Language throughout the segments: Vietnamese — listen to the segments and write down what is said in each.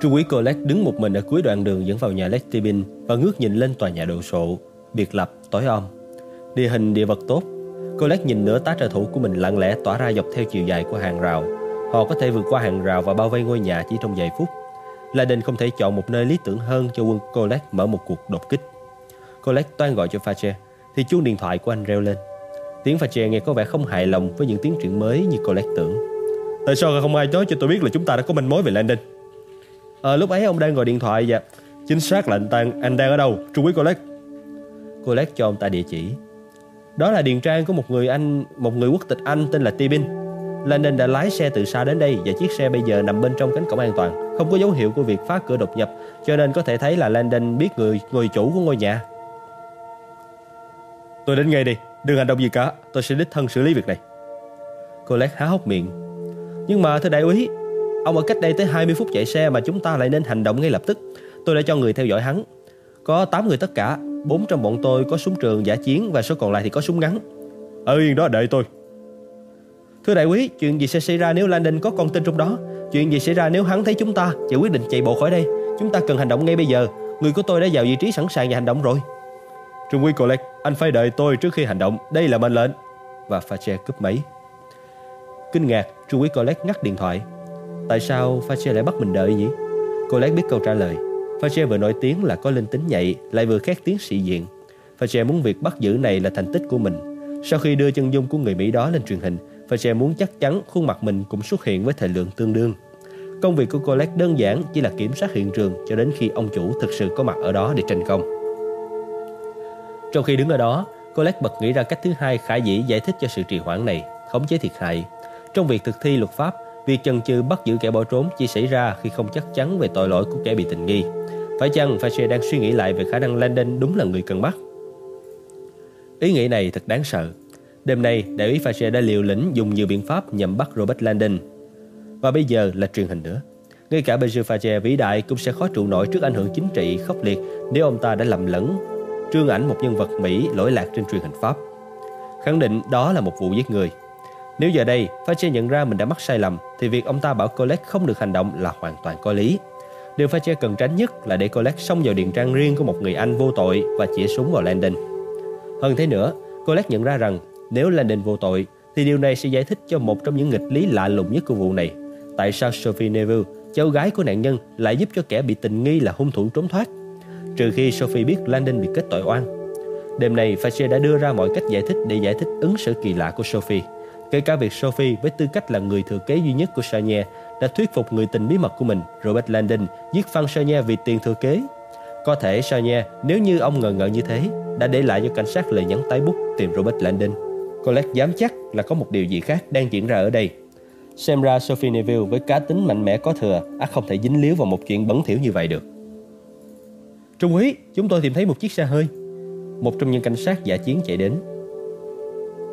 Trung úy Colette đứng một mình ở cuối đoạn đường dẫn vào nhà Letibin và ngước nhìn lên tòa nhà đồ sộ, biệt lập, tối om. Địa hình địa vật tốt, Colette nhìn nửa tá trợ thủ của mình lặng lẽ tỏa ra dọc theo chiều dài của hàng rào. Họ có thể vượt qua hàng rào và bao vây ngôi nhà chỉ trong vài phút. Laden không thể chọn một nơi lý tưởng hơn cho quân Colette mở một cuộc đột kích. Colette toan gọi cho Fache thì chuông điện thoại của anh reo lên. Tiếng Fache nghe có vẻ không hài lòng với những tiến triển mới như Colette tưởng. Tại sao không ai nói cho tôi biết là chúng ta đã có manh mối về Landon? Ờ, lúc ấy ông đang gọi điện thoại và Chính xác là anh, Tan, anh đang ở đâu, Trung úy Colette? Colette cho ông ta địa chỉ. Đó là điền trang của một người Anh, một người quốc tịch Anh tên là Tibin. Landon đã lái xe từ xa đến đây và chiếc xe bây giờ nằm bên trong cánh cổng an toàn, không có dấu hiệu của việc phá cửa đột nhập, cho nên có thể thấy là Landon biết người người chủ của ngôi nhà. Tôi đến ngay đi, đừng hành động gì cả, tôi sẽ đích thân xử lý việc này. Colette há hốc miệng. Nhưng mà thưa đại úy, ông ở cách đây tới 20 phút chạy xe mà chúng ta lại nên hành động ngay lập tức. Tôi đã cho người theo dõi hắn. Có 8 người tất cả, bốn trong bọn tôi có súng trường giả chiến và số còn lại thì có súng ngắn. Ở yên đó đợi tôi. Thưa đại úy, chuyện gì sẽ xảy ra nếu Landon có con tin trong đó? Chuyện gì xảy ra nếu hắn thấy chúng ta và quyết định chạy bộ khỏi đây? Chúng ta cần hành động ngay bây giờ. Người của tôi đã vào vị trí sẵn sàng và hành động rồi. Trung úy Colette, anh phải đợi tôi trước khi hành động. Đây là mệnh lệnh. Và Fache cúp máy. Kinh ngạc, Trung úy Colette ngắt điện thoại. Tại sao Fache lại bắt mình đợi nhỉ? lát biết câu trả lời. Fache vừa nổi tiếng là có linh tính nhạy, lại vừa khét tiếng sĩ diện. Fache muốn việc bắt giữ này là thành tích của mình. Sau khi đưa chân dung của người Mỹ đó lên truyền hình, Fache muốn chắc chắn khuôn mặt mình cũng xuất hiện với thời lượng tương đương. Công việc của Colette đơn giản chỉ là kiểm soát hiện trường cho đến khi ông chủ thực sự có mặt ở đó để tranh công. Trong khi đứng ở đó, Colette bật nghĩ ra cách thứ hai khả dĩ giải thích cho sự trì hoãn này, khống chế thiệt hại. Trong việc thực thi luật pháp, việc chần chừ bắt giữ kẻ bỏ trốn chỉ xảy ra khi không chắc chắn về tội lỗi của kẻ bị tình nghi. Phải chăng Fache đang suy nghĩ lại về khả năng Landon đúng là người cần bắt? Ý nghĩ này thật đáng sợ. Đêm nay, đại úy Fache đã liều lĩnh dùng nhiều biện pháp nhằm bắt Robert Landon. Và bây giờ là truyền hình nữa. Ngay cả Benjamin Fache vĩ đại cũng sẽ khó trụ nổi trước ảnh hưởng chính trị khốc liệt nếu ông ta đã lầm lẫn trương ảnh một nhân vật Mỹ lỗi lạc trên truyền hình Pháp. Khẳng định đó là một vụ giết người. Nếu giờ đây Fache nhận ra mình đã mắc sai lầm thì việc ông ta bảo Colette không được hành động là hoàn toàn có lý. Điều Fache cần tránh nhất là để Colette xông vào điện trang riêng của một người Anh vô tội và chĩa súng vào Landon. Hơn thế nữa, Colette nhận ra rằng nếu Landon vô tội thì điều này sẽ giải thích cho một trong những nghịch lý lạ lùng nhất của vụ này. Tại sao Sophie Neville, cháu gái của nạn nhân, lại giúp cho kẻ bị tình nghi là hung thủ trốn thoát? Trừ khi Sophie biết Landon bị kết tội oan. Đêm này Fache đã đưa ra mọi cách giải thích để giải thích ứng xử kỳ lạ của Sophie. Kể cả việc Sophie với tư cách là người thừa kế duy nhất của Sanya đã thuyết phục người tình bí mật của mình, Robert Landon, giết Phan Sanya vì tiền thừa kế. Có thể Sanya nếu như ông ngờ ngợ như thế, đã để lại cho cảnh sát lời nhắn tái bút tìm Robert Landon. Colette dám chắc là có một điều gì khác đang diễn ra ở đây. Xem ra Sophie Neville với cá tính mạnh mẽ có thừa ắt không thể dính líu vào một chuyện bẩn thỉu như vậy được. Trung úy, chúng tôi tìm thấy một chiếc xe hơi. Một trong những cảnh sát giả chiến chạy đến.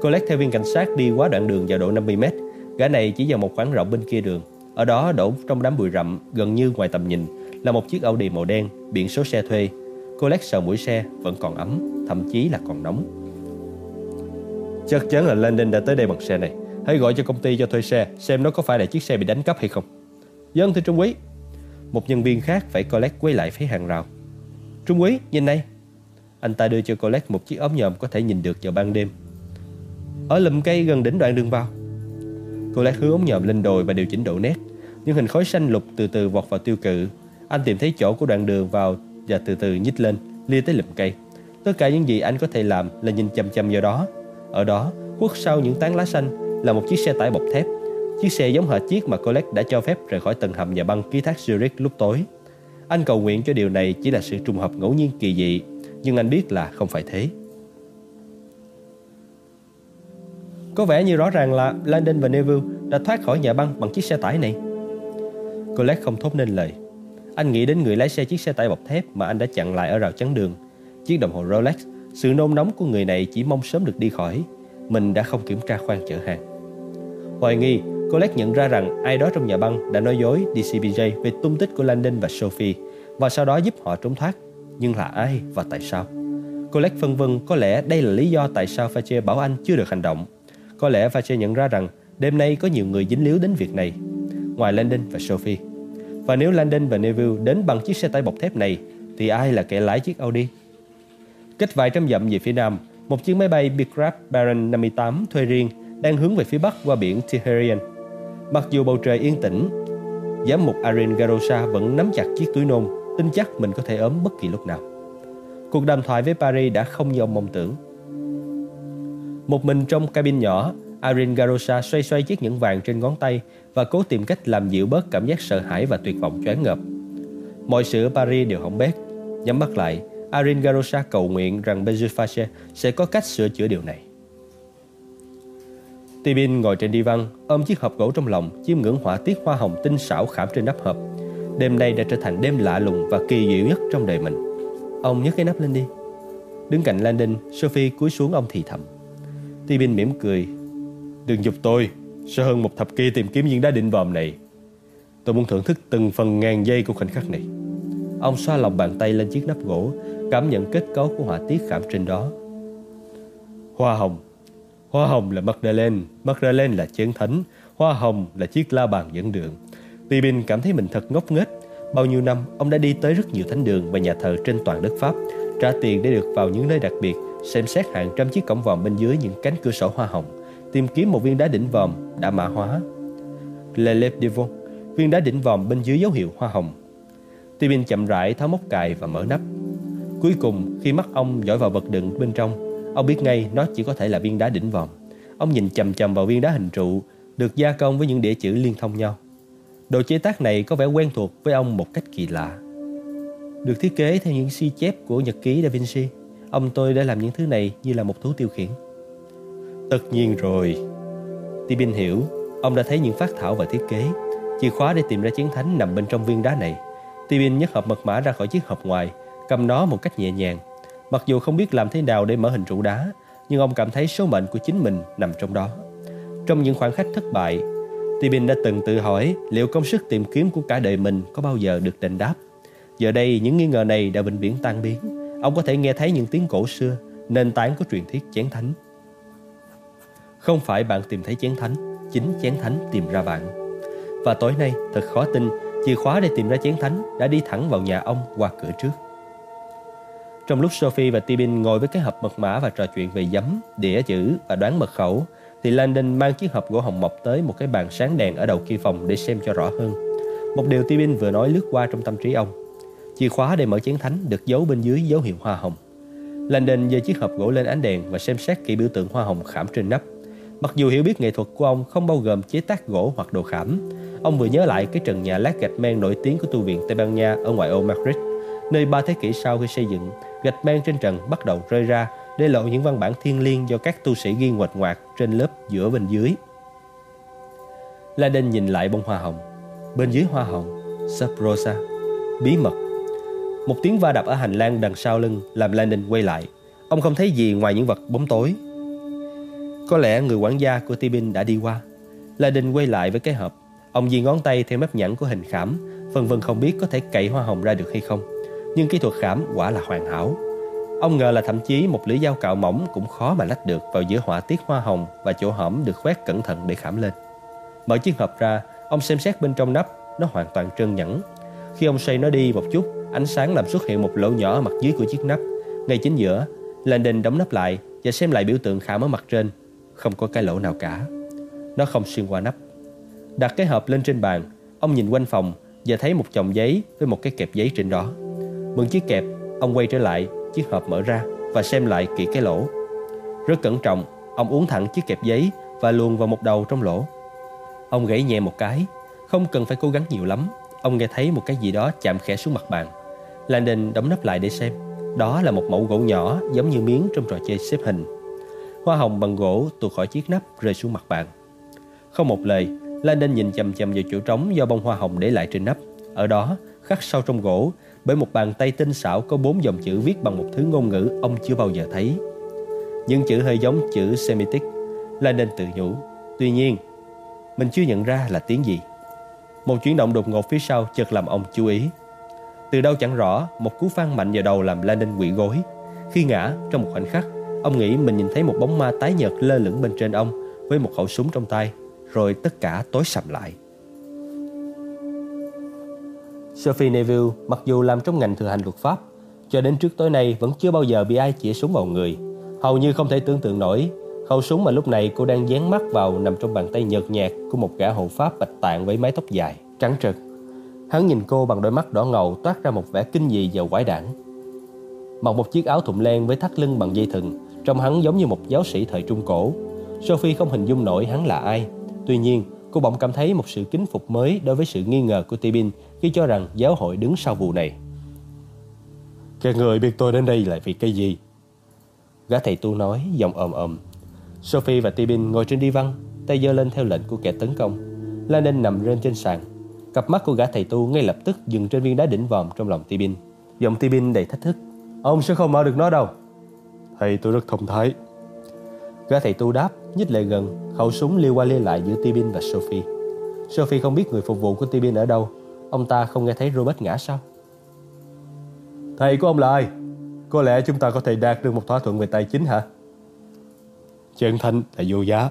Colette theo viên cảnh sát đi quá đoạn đường vào độ 50 mét. Gã này chỉ vào một khoảng rộng bên kia đường. Ở đó đổ trong đám bụi rậm gần như ngoài tầm nhìn là một chiếc Audi màu đen, biển số xe thuê. Colette sờ mũi xe vẫn còn ấm, thậm chí là còn nóng. Chắc chắn là Landon đã tới đây bằng xe này. Hãy gọi cho công ty cho thuê xe, xem nó có phải là chiếc xe bị đánh cắp hay không. Dân thưa Trung úy. Một nhân viên khác phải Colette quay lại phía hàng rào. Trung úy, nhìn này. Anh ta đưa cho Colette một chiếc ống nhòm có thể nhìn được vào ban đêm. Ở lùm cây gần đỉnh đoạn đường vào. cô Colette hướng ống nhòm lên đồi và điều chỉnh độ nét. Những hình khói xanh lục từ từ vọt vào tiêu cự. Anh tìm thấy chỗ của đoạn đường vào và từ từ nhích lên, lia tới lùm cây. Tất cả những gì anh có thể làm là nhìn chăm chăm vào đó. Ở đó, khuất sau những tán lá xanh là một chiếc xe tải bọc thép. Chiếc xe giống hệt chiếc mà Colette đã cho phép rời khỏi tầng hầm nhà băng ký thác Zurich lúc tối. Anh cầu nguyện cho điều này chỉ là sự trùng hợp ngẫu nhiên kỳ dị, nhưng anh biết là không phải thế. Có vẻ như rõ ràng là Landon và Neville đã thoát khỏi nhà băng bằng chiếc xe tải này. Colette không thốt nên lời. Anh nghĩ đến người lái xe chiếc xe tải bọc thép mà anh đã chặn lại ở rào chắn đường. Chiếc đồng hồ Rolex, sự nôn nóng của người này chỉ mong sớm được đi khỏi. Mình đã không kiểm tra khoang chở hàng. Hoài nghi, Colette nhận ra rằng ai đó trong nhà băng đã nói dối DCBJ về tung tích của Landon và Sophie và sau đó giúp họ trốn thoát. Nhưng là ai và tại sao? Colette phân vân có lẽ đây là lý do tại sao Fache bảo anh chưa được hành động. Có lẽ Vache nhận ra rằng đêm nay có nhiều người dính líu đến việc này, ngoài Landon và Sophie. Và nếu Landon và Neville đến bằng chiếc xe tải bọc thép này thì ai là kẻ lái chiếc Audi? Cách vài trăm dặm về phía nam, một chiếc máy bay Beechcraft Baron 58 thuê riêng đang hướng về phía bắc qua biển Tiherian. Mặc dù bầu trời yên tĩnh, giám mục Arin Garosa vẫn nắm chặt chiếc túi nôn, tin chắc mình có thể ốm bất kỳ lúc nào. Cuộc đàm thoại với Paris đã không như ông mong tưởng. Một mình trong cabin nhỏ, Arin Garosa xoay xoay chiếc nhẫn vàng trên ngón tay và cố tìm cách làm dịu bớt cảm giác sợ hãi và tuyệt vọng choáng ngợp. Mọi sự ở Paris đều hỏng bét. Nhắm mắt lại, Arin Garosa cầu nguyện rằng Benjufache sẽ có cách sửa chữa điều này. Tibin ngồi trên đi văn, ôm chiếc hộp gỗ trong lòng, chiêm ngưỡng họa tiết hoa hồng tinh xảo khảm trên nắp hộp. Đêm nay đã trở thành đêm lạ lùng và kỳ diệu nhất trong đời mình. Ông nhấc cái nắp lên đi. Đứng cạnh Landon, Sophie cúi xuống ông thì thầm. Tibin mỉm cười. Đừng giúp tôi, sau hơn một thập kỷ tìm kiếm viên đá định vòm này. Tôi muốn thưởng thức từng phần ngàn giây của khoảnh khắc này. Ông xoa lòng bàn tay lên chiếc nắp gỗ, cảm nhận kết cấu của họa tiết khảm trên đó. Hoa hồng Hoa hồng là Magdalene, Magdalene là chén thánh, hoa hồng là chiếc la bàn dẫn đường. Tibin cảm thấy mình thật ngốc nghếch. Bao nhiêu năm, ông đã đi tới rất nhiều thánh đường và nhà thờ trên toàn đất Pháp, trả tiền để được vào những nơi đặc biệt, xem xét hàng trăm chiếc cổng vòm bên dưới những cánh cửa sổ hoa hồng, tìm kiếm một viên đá đỉnh vòm đã mã hóa. Le Lep Devon, viên đá đỉnh vòm bên dưới dấu hiệu hoa hồng. Tibin chậm rãi tháo móc cài và mở nắp. Cuối cùng, khi mắt ông dõi vào vật đựng bên trong, Ông biết ngay nó chỉ có thể là viên đá đỉnh vòm. Ông nhìn chầm chầm vào viên đá hình trụ, được gia công với những đĩa chữ liên thông nhau. Đồ chế tác này có vẻ quen thuộc với ông một cách kỳ lạ. Được thiết kế theo những si chép của nhật ký Da Vinci, ông tôi đã làm những thứ này như là một thú tiêu khiển. Tất nhiên rồi. Tibin hiểu, ông đã thấy những phát thảo và thiết kế. Chìa khóa để tìm ra chiến thánh nằm bên trong viên đá này. Tibin nhấc hộp mật mã ra khỏi chiếc hộp ngoài, cầm nó một cách nhẹ nhàng Mặc dù không biết làm thế nào để mở hình trụ đá, nhưng ông cảm thấy số mệnh của chính mình nằm trong đó. Trong những khoảnh khắc thất bại, Tibin đã từng tự hỏi liệu công sức tìm kiếm của cả đời mình có bao giờ được đền đáp. Giờ đây, những nghi ngờ này đã vĩnh viễn tan biến. Ông có thể nghe thấy những tiếng cổ xưa, nền tảng của truyền thuyết chén thánh. Không phải bạn tìm thấy chén thánh, chính chén thánh tìm ra bạn. Và tối nay, thật khó tin, chìa khóa để tìm ra chén thánh đã đi thẳng vào nhà ông qua cửa trước. Trong lúc Sophie và Tibin ngồi với cái hộp mật mã và trò chuyện về giấm, đĩa chữ và đoán mật khẩu, thì Landon mang chiếc hộp gỗ hồng mộc tới một cái bàn sáng đèn ở đầu kia phòng để xem cho rõ hơn. Một điều Tibin vừa nói lướt qua trong tâm trí ông. Chìa khóa để mở chén thánh được giấu bên dưới dấu hiệu hoa hồng. Landon giơ chiếc hộp gỗ lên ánh đèn và xem xét kỹ biểu tượng hoa hồng khảm trên nắp. Mặc dù hiểu biết nghệ thuật của ông không bao gồm chế tác gỗ hoặc đồ khảm, ông vừa nhớ lại cái trần nhà lát gạch men nổi tiếng của tu viện Tây Ban Nha ở ngoại ô Madrid, nơi ba thế kỷ sau khi xây dựng gạch men trên trần bắt đầu rơi ra để lộ những văn bản thiên liêng do các tu sĩ ghi ngoạch ngoạc trên lớp giữa bên dưới. La nhìn lại bông hoa hồng. Bên dưới hoa hồng, Sabrosa, bí mật. Một tiếng va đập ở hành lang đằng sau lưng làm Landon quay lại. Ông không thấy gì ngoài những vật bóng tối. Có lẽ người quản gia của Tibin đã đi qua. Landon quay lại với cái hộp. Ông di ngón tay theo mép nhẵn của hình khảm, phần vân không biết có thể cậy hoa hồng ra được hay không nhưng kỹ thuật khảm quả là hoàn hảo. Ông ngờ là thậm chí một lưỡi dao cạo mỏng cũng khó mà lách được vào giữa họa tiết hoa hồng và chỗ hõm được khoét cẩn thận để khảm lên. Mở chiếc hộp ra, ông xem xét bên trong nắp, nó hoàn toàn trơn nhẵn. Khi ông xoay nó đi một chút, ánh sáng làm xuất hiện một lỗ nhỏ ở mặt dưới của chiếc nắp. Ngay chính giữa, Landon đóng nắp lại và xem lại biểu tượng khảm ở mặt trên. Không có cái lỗ nào cả. Nó không xuyên qua nắp. Đặt cái hộp lên trên bàn, ông nhìn quanh phòng và thấy một chồng giấy với một cái kẹp giấy trên đó. Mượn chiếc kẹp, ông quay trở lại, chiếc hộp mở ra và xem lại kỹ cái lỗ. Rất cẩn trọng, ông uống thẳng chiếc kẹp giấy và luồn vào một đầu trong lỗ. Ông gãy nhẹ một cái, không cần phải cố gắng nhiều lắm. Ông nghe thấy một cái gì đó chạm khẽ xuống mặt bàn. Lan đình đóng nắp lại để xem. Đó là một mẫu gỗ nhỏ giống như miếng trong trò chơi xếp hình. Hoa hồng bằng gỗ tuột khỏi chiếc nắp rơi xuống mặt bàn. Không một lời, Lan đình nhìn chầm chầm vào chỗ trống do bông hoa hồng để lại trên nắp. Ở đó, khắc sâu trong gỗ bởi một bàn tay tinh xảo có bốn dòng chữ viết bằng một thứ ngôn ngữ ông chưa bao giờ thấy. Những chữ hơi giống chữ Semitic, Lan đình tự nhủ. Tuy nhiên, mình chưa nhận ra là tiếng gì. Một chuyển động đột ngột phía sau chợt làm ông chú ý. Từ đâu chẳng rõ, một cú phang mạnh vào đầu làm Landon quỵ gối. Khi ngã, trong một khoảnh khắc, ông nghĩ mình nhìn thấy một bóng ma tái nhợt lơ lửng bên trên ông với một khẩu súng trong tay, rồi tất cả tối sầm lại. Sophie Neville mặc dù làm trong ngành thừa hành luật pháp, cho đến trước tối nay vẫn chưa bao giờ bị ai chĩa súng vào người. Hầu như không thể tưởng tượng nổi, khẩu súng mà lúc này cô đang dán mắt vào nằm trong bàn tay nhợt nhạt của một gã hộ pháp bạch tạng với mái tóc dài, trắng trợt Hắn nhìn cô bằng đôi mắt đỏ ngầu toát ra một vẻ kinh dị và quái đản. Mặc một chiếc áo thụng len với thắt lưng bằng dây thừng, trông hắn giống như một giáo sĩ thời Trung Cổ. Sophie không hình dung nổi hắn là ai. Tuy nhiên, cô bỗng cảm thấy một sự kính phục mới đối với sự nghi ngờ của Tibin khi cho rằng giáo hội đứng sau vụ này. Các người biết tôi đến đây là vì cái gì? Gã thầy tu nói, giọng ồm ồm. Sophie và Tibin ngồi trên đi văn, tay giơ lên theo lệnh của kẻ tấn công. La Ninh nằm trên trên sàn. Cặp mắt của gã thầy tu ngay lập tức dừng trên viên đá đỉnh vòm trong lòng Tibin. Giọng Tibin đầy thách thức. Ông sẽ không mở được nó đâu. Thầy tôi rất thông thái. Gã thầy tu đáp, nhích lại gần, khẩu súng liêu qua lia lại giữa Tibin và Sophie. Sophie không biết người phục vụ của Tibin ở đâu. Ông ta không nghe thấy Robert ngã sao? Thầy của ông là ai? Có lẽ chúng ta có thể đạt được một thỏa thuận về tài chính hả? Chân thành là vô giá.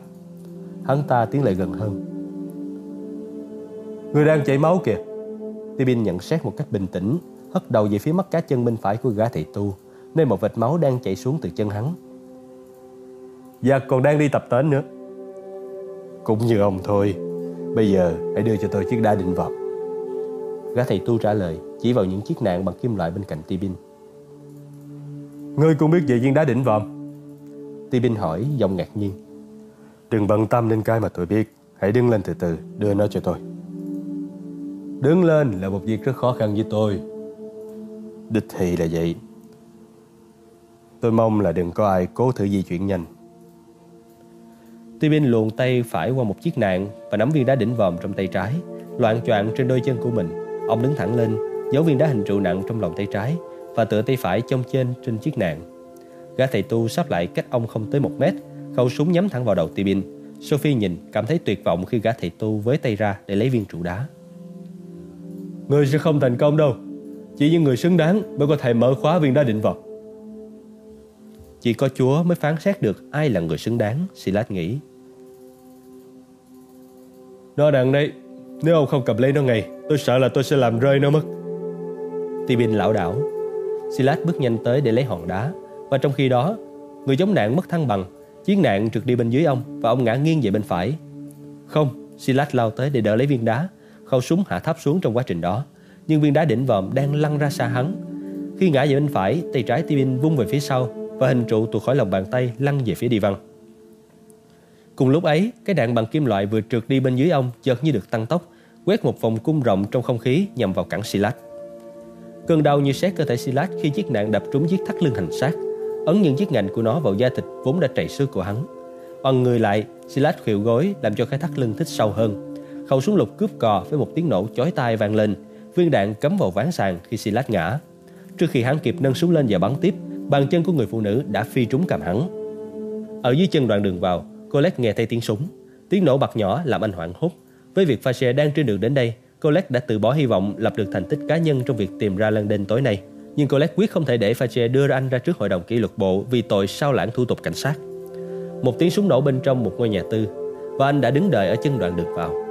Hắn ta tiến lại gần hơn. Người đang chảy máu kìa. Tibin nhận xét một cách bình tĩnh, hất đầu về phía mắt cá chân bên phải của gã thầy tu, nơi một vệt máu đang chảy xuống từ chân hắn. Và còn đang đi tập tến nữa. Cũng như ông thôi. Bây giờ hãy đưa cho tôi chiếc đá định vật Gã thầy tu trả lời, chỉ vào những chiếc nạn bằng kim loại bên cạnh Tibin. Ngươi cũng biết về viên đá đỉnh vòm Tibin hỏi giọng ngạc nhiên Đừng bận tâm đến cái mà tôi biết Hãy đứng lên từ từ đưa nó cho tôi Đứng lên là một việc rất khó khăn với tôi Đích thì là vậy Tôi mong là đừng có ai cố thử di chuyển nhanh Tibin luồn tay phải qua một chiếc nạn Và nắm viên đá đỉnh vòm trong tay trái Loạn choạng trên đôi chân của mình Ông đứng thẳng lên Giấu viên đá hình trụ nặng trong lòng tay trái và tựa tay phải trong trên trên chiếc nạn. Gã thầy tu sắp lại cách ông không tới một mét, khẩu súng nhắm thẳng vào đầu Tibin. Sophie nhìn cảm thấy tuyệt vọng khi gã thầy tu với tay ra để lấy viên trụ đá. Người sẽ không thành công đâu. Chỉ những người xứng đáng mới có thể mở khóa viên đá định vật. Chỉ có Chúa mới phán xét được ai là người xứng đáng, Silas nghĩ. Nó đằng đây, nếu ông không cầm lấy nó ngay, tôi sợ là tôi sẽ làm rơi nó mất. Tibin lão đảo, Silas bước nhanh tới để lấy hòn đá và trong khi đó người chống nạn mất thăng bằng chiến nạn trượt đi bên dưới ông và ông ngã nghiêng về bên phải không Silas lao tới để đỡ lấy viên đá khẩu súng hạ thấp xuống trong quá trình đó nhưng viên đá đỉnh vòm đang lăn ra xa hắn khi ngã về bên phải tay trái Tibin vung về phía sau và hình trụ tuột khỏi lòng bàn tay lăn về phía đi văn cùng lúc ấy cái đạn bằng kim loại vừa trượt đi bên dưới ông chợt như được tăng tốc quét một vòng cung rộng trong không khí nhằm vào cẳng Silas Cơn đau như xét cơ thể Silas khi chiếc nạn đập trúng chiếc thắt lưng hành xác, ấn những chiếc ngạnh của nó vào da thịt vốn đã trầy xước của hắn. Oằn người lại, Silas khuỵu gối làm cho cái thắt lưng thích sâu hơn. Khẩu súng lục cướp cò với một tiếng nổ chói tai vang lên, viên đạn cắm vào ván sàn khi Silas ngã. Trước khi hắn kịp nâng súng lên và bắn tiếp, bàn chân của người phụ nữ đã phi trúng cầm hắn. Ở dưới chân đoạn đường vào, Colette nghe thấy tiếng súng. Tiếng nổ bật nhỏ làm anh hoảng hốt. Với việc Fache đang trên đường đến đây, Colette đã từ bỏ hy vọng lập được thành tích cá nhân trong việc tìm ra London tối nay. Nhưng Colette quyết không thể để Fache đưa anh ra trước hội đồng kỷ luật bộ vì tội sao lãng thủ tục cảnh sát. Một tiếng súng nổ bên trong một ngôi nhà tư và anh đã đứng đợi ở chân đoạn đường vào.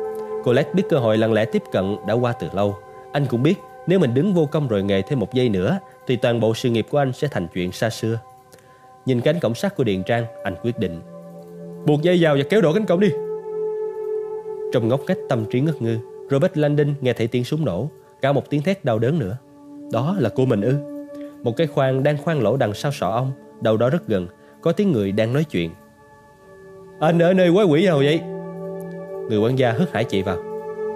Colette biết cơ hội lặng lẽ tiếp cận đã qua từ lâu. Anh cũng biết nếu mình đứng vô công rồi nghề thêm một giây nữa thì toàn bộ sự nghiệp của anh sẽ thành chuyện xa xưa. Nhìn cánh cổng sắt của Điền Trang, anh quyết định. Buộc dây vào và kéo đổ cánh cổng đi. Trong ngóc cách tâm trí ngất ngư, Robert Landon nghe thấy tiếng súng nổ, cả một tiếng thét đau đớn nữa. Đó là cô mình ư? Một cái khoang đang khoan lỗ đằng sau sọ ông, đầu đó rất gần, có tiếng người đang nói chuyện. Anh ở nơi quái quỷ nào vậy? Người quản gia hớt hải chạy vào.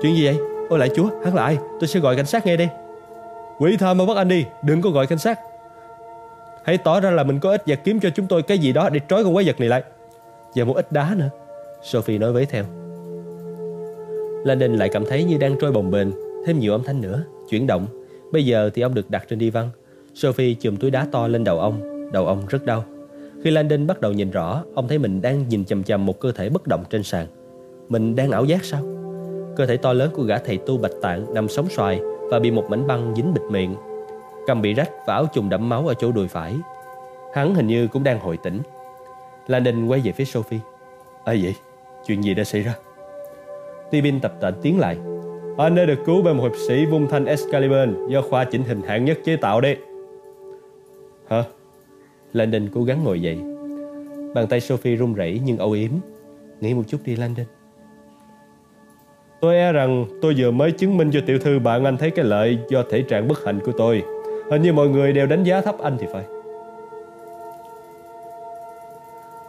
Chuyện gì vậy? Ôi lại chúa, hắn lại? Tôi sẽ gọi cảnh sát ngay đây. Quỷ tha mà bắt anh đi, đừng có gọi cảnh sát. Hãy tỏ ra là mình có ích và kiếm cho chúng tôi cái gì đó để trói con quái vật này lại. Và một ít đá nữa. Sophie nói với theo. Landon lại cảm thấy như đang trôi bồng bềnh, thêm nhiều âm thanh nữa, chuyển động. Bây giờ thì ông được đặt trên đi văn. Sophie chùm túi đá to lên đầu ông, đầu ông rất đau. Khi Landon bắt đầu nhìn rõ, ông thấy mình đang nhìn chầm chầm một cơ thể bất động trên sàn. Mình đang ảo giác sao? Cơ thể to lớn của gã thầy tu bạch tạng nằm sóng xoài và bị một mảnh băng dính bịt miệng. Cầm bị rách và áo chùng đẫm máu ở chỗ đùi phải. Hắn hình như cũng đang hồi tỉnh. Landon quay về phía Sophie. Ai vậy? Chuyện gì đã xảy ra? Tibin tập tễnh tiến lại. Anh đã được cứu bởi một hiệp sĩ vung thanh Excalibur do khoa chỉnh hình hạng nhất chế tạo đi. Hả? Landon cố gắng ngồi dậy. Bàn tay Sophie run rẩy nhưng âu yếm. Nghĩ một chút đi, Landon. Tôi e rằng tôi vừa mới chứng minh cho tiểu thư bạn anh thấy cái lợi do thể trạng bất hạnh của tôi. Hình như mọi người đều đánh giá thấp anh thì phải.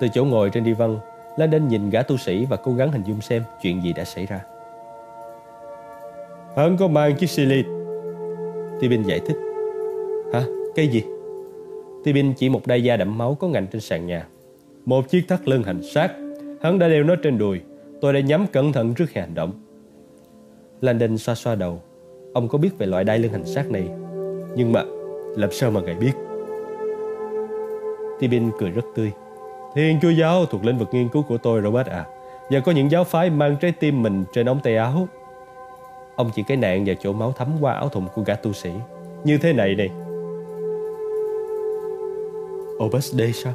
Từ chỗ ngồi trên đi văn, Landon nhìn gã tu sĩ và cố gắng hình dung xem chuyện gì đã xảy ra. Hắn có mang chiếc xì lịt. Tibin giải thích. Hả? Cái gì? Tibin chỉ một đai da đẫm máu có ngành trên sàn nhà. Một chiếc thắt lưng hành xác. Hắn đã đeo nó trên đùi. Tôi đã nhắm cẩn thận trước khi hành động. Landon xoa xoa đầu. Ông có biết về loại đai lưng hành xác này. Nhưng mà làm sao mà ngài biết? Tibin cười rất tươi. Thiên Chúa giáo thuộc lĩnh vực nghiên cứu của tôi Robert à. Và có những giáo phái mang trái tim mình trên ống tay áo. Ông chỉ cái nạn vào chỗ máu thấm qua áo thùng của gã tu sĩ. Như thế này này. Obus D sao?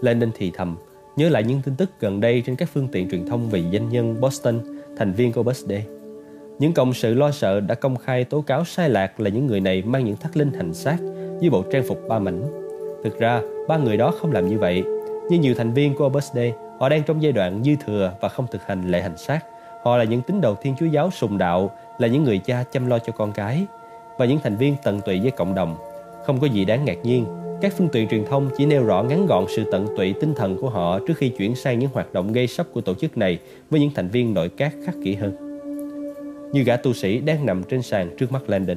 Landon thì thầm, nhớ lại những tin tức gần đây trên các phương tiện truyền thông về danh nhân Boston, thành viên của Obus D những cộng sự lo sợ đã công khai tố cáo sai lạc là những người này mang những thắt linh hành xác với bộ trang phục ba mảnh. Thực ra, ba người đó không làm như vậy. Như nhiều thành viên của Opus Dei, họ đang trong giai đoạn dư thừa và không thực hành lệ hành xác. Họ là những tín đồ Thiên Chúa giáo sùng đạo, là những người cha chăm lo cho con cái và những thành viên tận tụy với cộng đồng. Không có gì đáng ngạc nhiên các phương tiện truyền thông chỉ nêu rõ ngắn gọn sự tận tụy tinh thần của họ trước khi chuyển sang những hoạt động gây sốc của tổ chức này với những thành viên nội các khắc kỷ hơn. Như gã tu sĩ đang nằm trên sàn trước mắt Landon.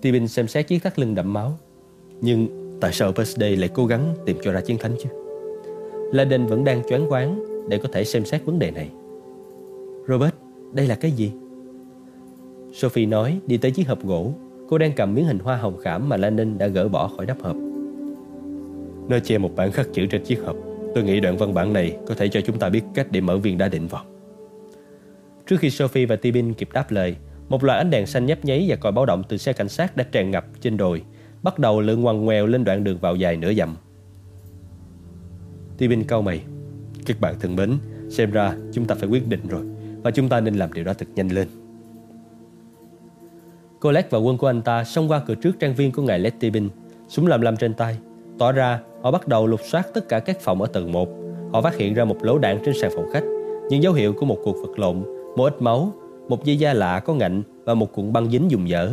Tibin xem xét chiếc thắt lưng đẫm máu. Nhưng tại sao Birthday lại cố gắng tìm cho ra chiến thánh chứ? Landon vẫn đang choáng váng để có thể xem xét vấn đề này. Robert, đây là cái gì? Sophie nói đi tới chiếc hộp gỗ Cô đang cầm miếng hình hoa hồng khảm mà Lenin đã gỡ bỏ khỏi nắp hộp. Nó che một bản khắc chữ trên chiếc hộp. Tôi nghĩ đoạn văn bản này có thể cho chúng ta biết cách để mở viên đá định vào. Trước khi Sophie và Tibin kịp đáp lời, một loạt ánh đèn xanh nhấp nháy và còi báo động từ xe cảnh sát đã tràn ngập trên đồi, bắt đầu lượn ngoằn ngoèo lên đoạn đường vào dài nửa dặm. Tibin cau mày. Các bạn thân mến, xem ra chúng ta phải quyết định rồi và chúng ta nên làm điều đó thật nhanh lên. Colette và quân của anh ta xông qua cửa trước trang viên của ngài Lettibin, súng lầm lầm trên tay. Tỏ ra, họ bắt đầu lục soát tất cả các phòng ở tầng 1. Họ phát hiện ra một lỗ đạn trên sàn phòng khách, những dấu hiệu của một cuộc vật lộn, một ít máu, một dây da lạ có ngạnh và một cuộn băng dính dùng dở.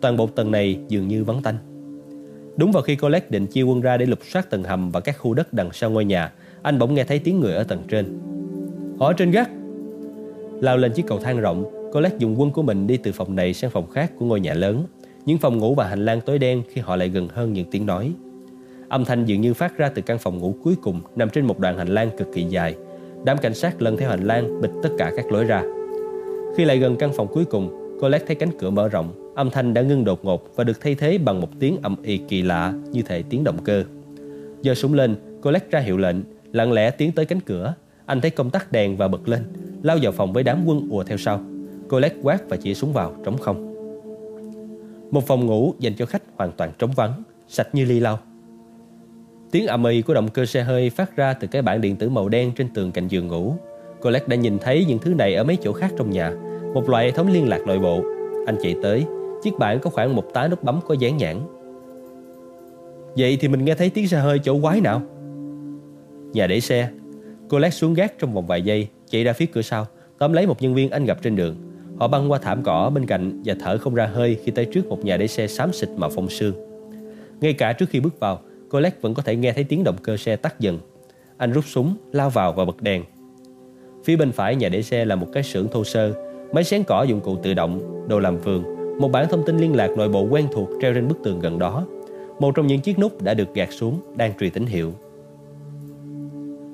Toàn bộ tầng này dường như vắng tanh. Đúng vào khi Colette định chia quân ra để lục soát tầng hầm và các khu đất đằng sau ngôi nhà, anh bỗng nghe thấy tiếng người ở tầng trên. Họ ở trên gác. Lao lên chiếc cầu thang rộng, Colette dùng quân của mình đi từ phòng này sang phòng khác của ngôi nhà lớn. Những phòng ngủ và hành lang tối đen khi họ lại gần hơn những tiếng nói. Âm thanh dường như phát ra từ căn phòng ngủ cuối cùng nằm trên một đoạn hành lang cực kỳ dài. Đám cảnh sát lần theo hành lang bịt tất cả các lối ra. Khi lại gần căn phòng cuối cùng, Colette thấy cánh cửa mở rộng. Âm thanh đã ngưng đột ngột và được thay thế bằng một tiếng ầm y kỳ lạ như thể tiếng động cơ. Giờ súng lên, Colette ra hiệu lệnh, lặng lẽ tiến tới cánh cửa. Anh thấy công tắc đèn và bật lên, lao vào phòng với đám quân ùa theo sau. Colette quát và chỉ súng vào trống không Một phòng ngủ dành cho khách hoàn toàn trống vắng Sạch như ly lau Tiếng ầm y của động cơ xe hơi phát ra từ cái bảng điện tử màu đen trên tường cạnh giường ngủ. Colette đã nhìn thấy những thứ này ở mấy chỗ khác trong nhà, một loại hệ thống liên lạc nội bộ. Anh chạy tới, chiếc bảng có khoảng một tá nút bấm có dán nhãn. Vậy thì mình nghe thấy tiếng xe hơi chỗ quái nào? Nhà để xe. Colette xuống gác trong vòng vài giây, chạy ra phía cửa sau, tóm lấy một nhân viên anh gặp trên đường. Họ băng qua thảm cỏ bên cạnh và thở không ra hơi khi tới trước một nhà để xe xám xịt màu phong sương. Ngay cả trước khi bước vào, Colette vẫn có thể nghe thấy tiếng động cơ xe tắt dần. Anh rút súng, lao vào và bật đèn. Phía bên phải nhà để xe là một cái xưởng thô sơ, máy xén cỏ dụng cụ tự động, đồ làm vườn, một bản thông tin liên lạc nội bộ quen thuộc treo trên bức tường gần đó. Một trong những chiếc nút đã được gạt xuống, đang truyền tín hiệu.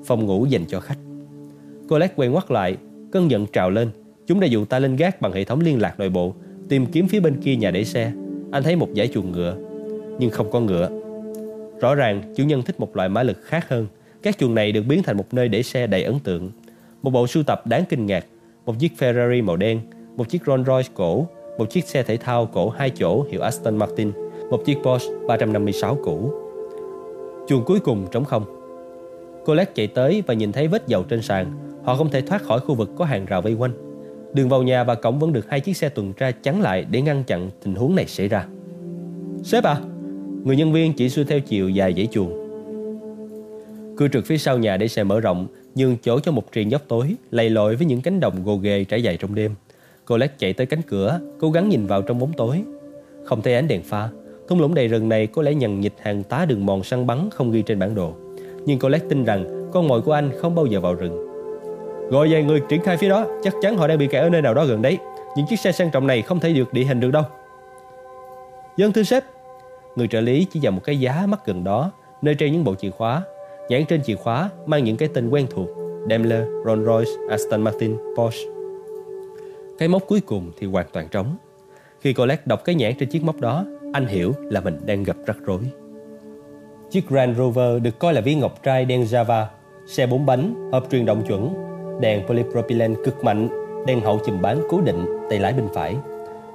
Phòng ngủ dành cho khách. Colette quay ngoắt lại, cơn giận trào lên Chúng đã dụ ta lên gác bằng hệ thống liên lạc nội bộ, tìm kiếm phía bên kia nhà để xe. Anh thấy một dãy chuồng ngựa, nhưng không có ngựa. Rõ ràng, chủ nhân thích một loại mã lực khác hơn. Các chuồng này được biến thành một nơi để xe đầy ấn tượng. Một bộ sưu tập đáng kinh ngạc, một chiếc Ferrari màu đen, một chiếc Rolls Royce cổ, một chiếc xe thể thao cổ hai chỗ hiệu Aston Martin, một chiếc Porsche 356 cũ. Chuồng cuối cùng trống không. Colette chạy tới và nhìn thấy vết dầu trên sàn. Họ không thể thoát khỏi khu vực có hàng rào vây quanh. Đường vào nhà và cổng vẫn được hai chiếc xe tuần tra chắn lại để ngăn chặn tình huống này xảy ra. Sếp à, người nhân viên chỉ xuôi theo chiều dài dãy chuồng. Cư trực phía sau nhà để xe mở rộng, nhường chỗ cho một triền dốc tối, lầy lội với những cánh đồng gồ ghề trải dài trong đêm. Cô chạy tới cánh cửa, cố gắng nhìn vào trong bóng tối. Không thấy ánh đèn pha, thung lũng đầy rừng này có lẽ nhằn nhịt hàng tá đường mòn săn bắn không ghi trên bản đồ. Nhưng cô tin rằng con mồi của anh không bao giờ vào rừng. Gọi vài người triển khai phía đó, chắc chắn họ đang bị kẹt ở nơi nào đó gần đấy. Những chiếc xe sang trọng này không thể được địa hình được đâu. Dân thưa sếp, người trợ lý chỉ vào một cái giá mắc gần đó, nơi treo những bộ chìa khóa. Nhãn trên chìa khóa mang những cái tên quen thuộc, Daimler, Rolls-Royce, Aston Martin, Porsche. Cái mốc cuối cùng thì hoàn toàn trống. Khi Colette đọc cái nhãn trên chiếc mốc đó, anh hiểu là mình đang gặp rắc rối. Chiếc Grand Rover được coi là viên ngọc trai đen Java, xe bốn bánh, hộp truyền động chuẩn, đèn polypropylene cực mạnh, đèn hậu chùm bán cố định, tay lái bên phải.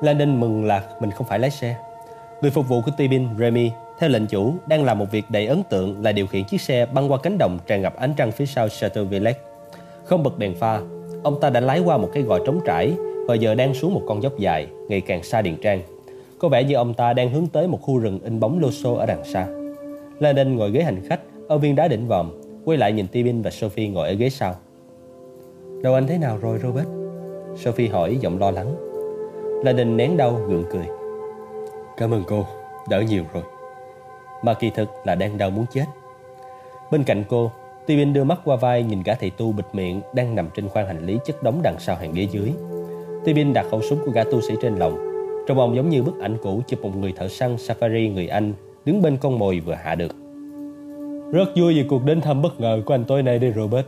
Landon mừng là mình không phải lái xe. Người phục vụ của Tibin, Remy, theo lệnh chủ, đang làm một việc đầy ấn tượng là điều khiển chiếc xe băng qua cánh đồng tràn ngập ánh trăng phía sau Chateau Villette. Không bật đèn pha, ông ta đã lái qua một cái gò trống trải và giờ đang xuống một con dốc dài, ngày càng xa Điền Trang. Có vẻ như ông ta đang hướng tới một khu rừng in bóng lô xô ở đằng xa. Landon ngồi ghế hành khách ở viên đá đỉnh vòm, quay lại nhìn Tibin và Sophie ngồi ở ghế sau. Đầu anh thế nào rồi Robert? Sophie hỏi giọng lo lắng. Landon nén đau gượng cười. Cảm ơn cô, đỡ nhiều rồi. Mà kỳ thực là đang đau muốn chết. Bên cạnh cô, Tibin đưa mắt qua vai nhìn gã thầy tu bịt miệng đang nằm trên khoang hành lý chất đống đằng sau hàng ghế dưới. Tibin đặt khẩu súng của gã tu sĩ trên lòng. Trong ông giống như bức ảnh cũ chụp một người thợ săn safari người Anh đứng bên con mồi vừa hạ được. Rất vui vì cuộc đến thăm bất ngờ của anh tối nay đây Robert.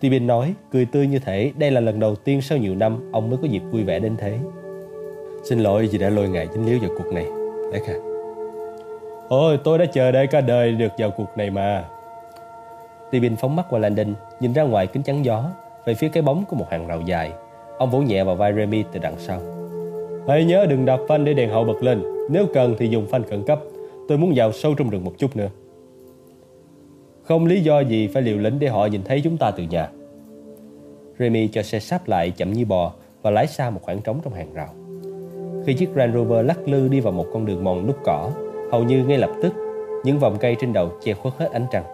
Tibin nói, cười tươi như thể đây là lần đầu tiên sau nhiều năm ông mới có dịp vui vẻ đến thế. Xin lỗi vì đã lôi ngài dính líu vào cuộc này, đấy à. Ôi, tôi đã chờ đợi cả đời được vào cuộc này mà. Tibin phóng mắt qua Landon, nhìn ra ngoài kính chắn gió, về phía cái bóng của một hàng rào dài. Ông vỗ nhẹ vào vai Remy từ đằng sau. Hãy nhớ đừng đập phanh để đèn hậu bật lên, nếu cần thì dùng phanh khẩn cấp. Tôi muốn vào sâu trong rừng một chút nữa. Không lý do gì phải liều lĩnh để họ nhìn thấy chúng ta từ nhà. Remy cho xe sắp lại chậm như bò và lái xa một khoảng trống trong hàng rào. Khi chiếc Range Rover lắc lư đi vào một con đường mòn nút cỏ, hầu như ngay lập tức, những vòng cây trên đầu che khuất hết ánh trăng.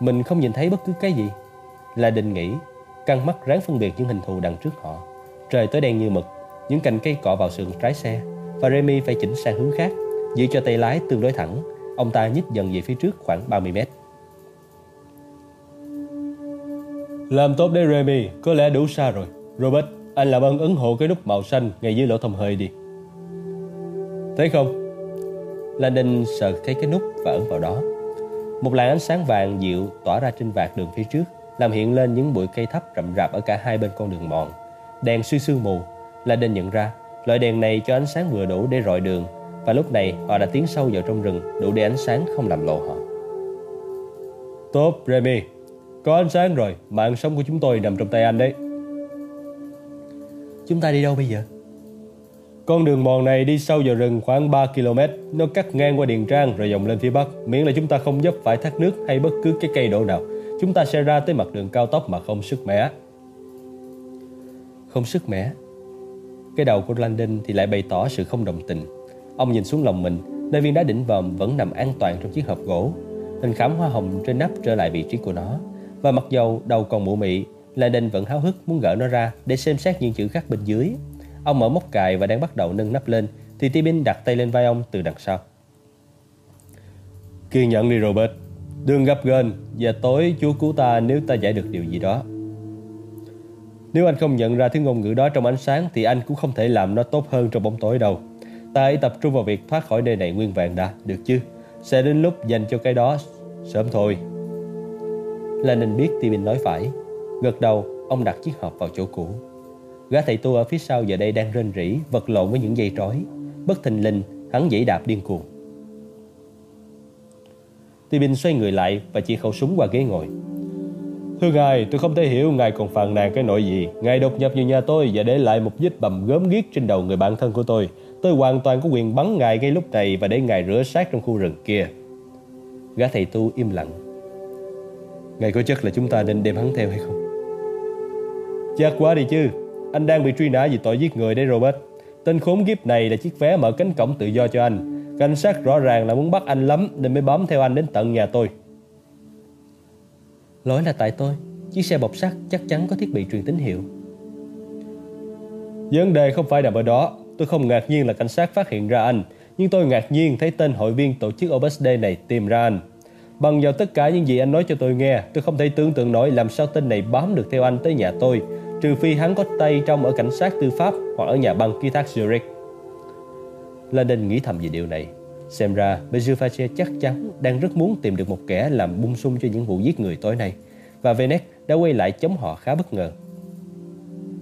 Mình không nhìn thấy bất cứ cái gì. Là định nghĩ, căng mắt ráng phân biệt những hình thù đằng trước họ. Trời tối đen như mực, những cành cây cọ vào sườn trái xe và Remy phải chỉnh sang hướng khác, giữ cho tay lái tương đối thẳng. Ông ta nhích dần về phía trước khoảng 30 mét. Làm tốt đấy Remy, có lẽ đủ xa rồi. Robert, anh làm ơn ấn hộ cái nút màu xanh ngay dưới lỗ thông hơi đi. Thấy không? Landon sờ thấy cái nút và ấn vào đó. Một làn ánh sáng vàng dịu tỏa ra trên vạt đường phía trước, làm hiện lên những bụi cây thấp rậm rạp ở cả hai bên con đường mòn. Đèn suy sương mù, Landon nhận ra loại đèn này cho ánh sáng vừa đủ để rọi đường và lúc này họ đã tiến sâu vào trong rừng đủ để ánh sáng không làm lộ họ. Tốt, Remy. Có ánh sáng rồi, mạng sống của chúng tôi nằm trong tay anh đấy. Chúng ta đi đâu bây giờ? Con đường mòn này đi sâu vào rừng khoảng 3 km, nó cắt ngang qua Điền Trang rồi dòng lên phía bắc, miễn là chúng ta không dấp phải thác nước hay bất cứ cái cây đổ nào. Chúng ta sẽ ra tới mặt đường cao tốc mà không sức mẻ. Không sức mẻ? Cái đầu của Landon thì lại bày tỏ sự không đồng tình. Ông nhìn xuống lòng mình, nơi viên đá đỉnh vòm vẫn nằm an toàn trong chiếc hộp gỗ. Hình khảm hoa hồng trên nắp trở lại vị trí của nó. Và mặc dầu đầu còn mụ mị, Landon vẫn háo hức muốn gỡ nó ra để xem xét những chữ khắc bên dưới. Ông mở móc cài và đang bắt đầu nâng nắp lên thì Tibin đặt tay lên vai ông từ đằng sau. Kiên nhẫn đi Robert, đừng gấp gơn và tối Chúa cứu ta nếu ta giải được điều gì đó. Nếu anh không nhận ra thứ ngôn ngữ đó trong ánh sáng thì anh cũng không thể làm nó tốt hơn trong bóng tối đâu. Ta hãy tập trung vào việc thoát khỏi nơi này nguyên vẹn đã, được chứ? Sẽ đến lúc dành cho cái đó sớm thôi. Lenin biết Tibin nói phải. Gật đầu, ông đặt chiếc hộp vào chỗ cũ. Gã thầy tu ở phía sau giờ đây đang rên rỉ, vật lộn với những dây trói. Bất thình lình, hắn dãy đạp điên cuồng. Tibin xoay người lại và chỉ khẩu súng qua ghế ngồi. Thưa ngài, tôi không thể hiểu ngài còn phàn nàn cái nội gì. Ngài đột nhập vào nhà tôi và để lại một vết bầm gớm ghiếc trên đầu người bạn thân của tôi. Tôi hoàn toàn có quyền bắn ngài ngay lúc này và để ngài rửa xác trong khu rừng kia. Gã thầy tu im lặng. Ngài có chắc là chúng ta nên đem hắn theo hay không? Chắc quá đi chứ anh đang bị truy nã vì tội giết người đấy, Robert. Tên khốn kiếp này là chiếc vé mở cánh cổng tự do cho anh. Cảnh sát rõ ràng là muốn bắt anh lắm Nên mới bám theo anh đến tận nhà tôi. Lỗi là tại tôi. Chiếc xe bọc sắt chắc chắn có thiết bị truyền tín hiệu. Vấn đề không phải nằm ở đó. Tôi không ngạc nhiên là cảnh sát phát hiện ra anh. Nhưng tôi ngạc nhiên thấy tên hội viên tổ chức Opus Day này tìm ra anh. Bằng vào tất cả những gì anh nói cho tôi nghe, Tôi không thể tưởng tượng nổi làm sao tên này bám được theo anh tới nhà tôi. Trừ phi hắn có tay trong ở cảnh sát tư pháp Hoặc ở nhà băng ký thác Zurich. Landon nghĩ thầm về điều này. Xem ra Bezufache chắc chắn đang rất muốn tìm được một kẻ làm bung sung cho những vụ giết người tối nay, Và Venet đã quay lại chống họ khá bất ngờ.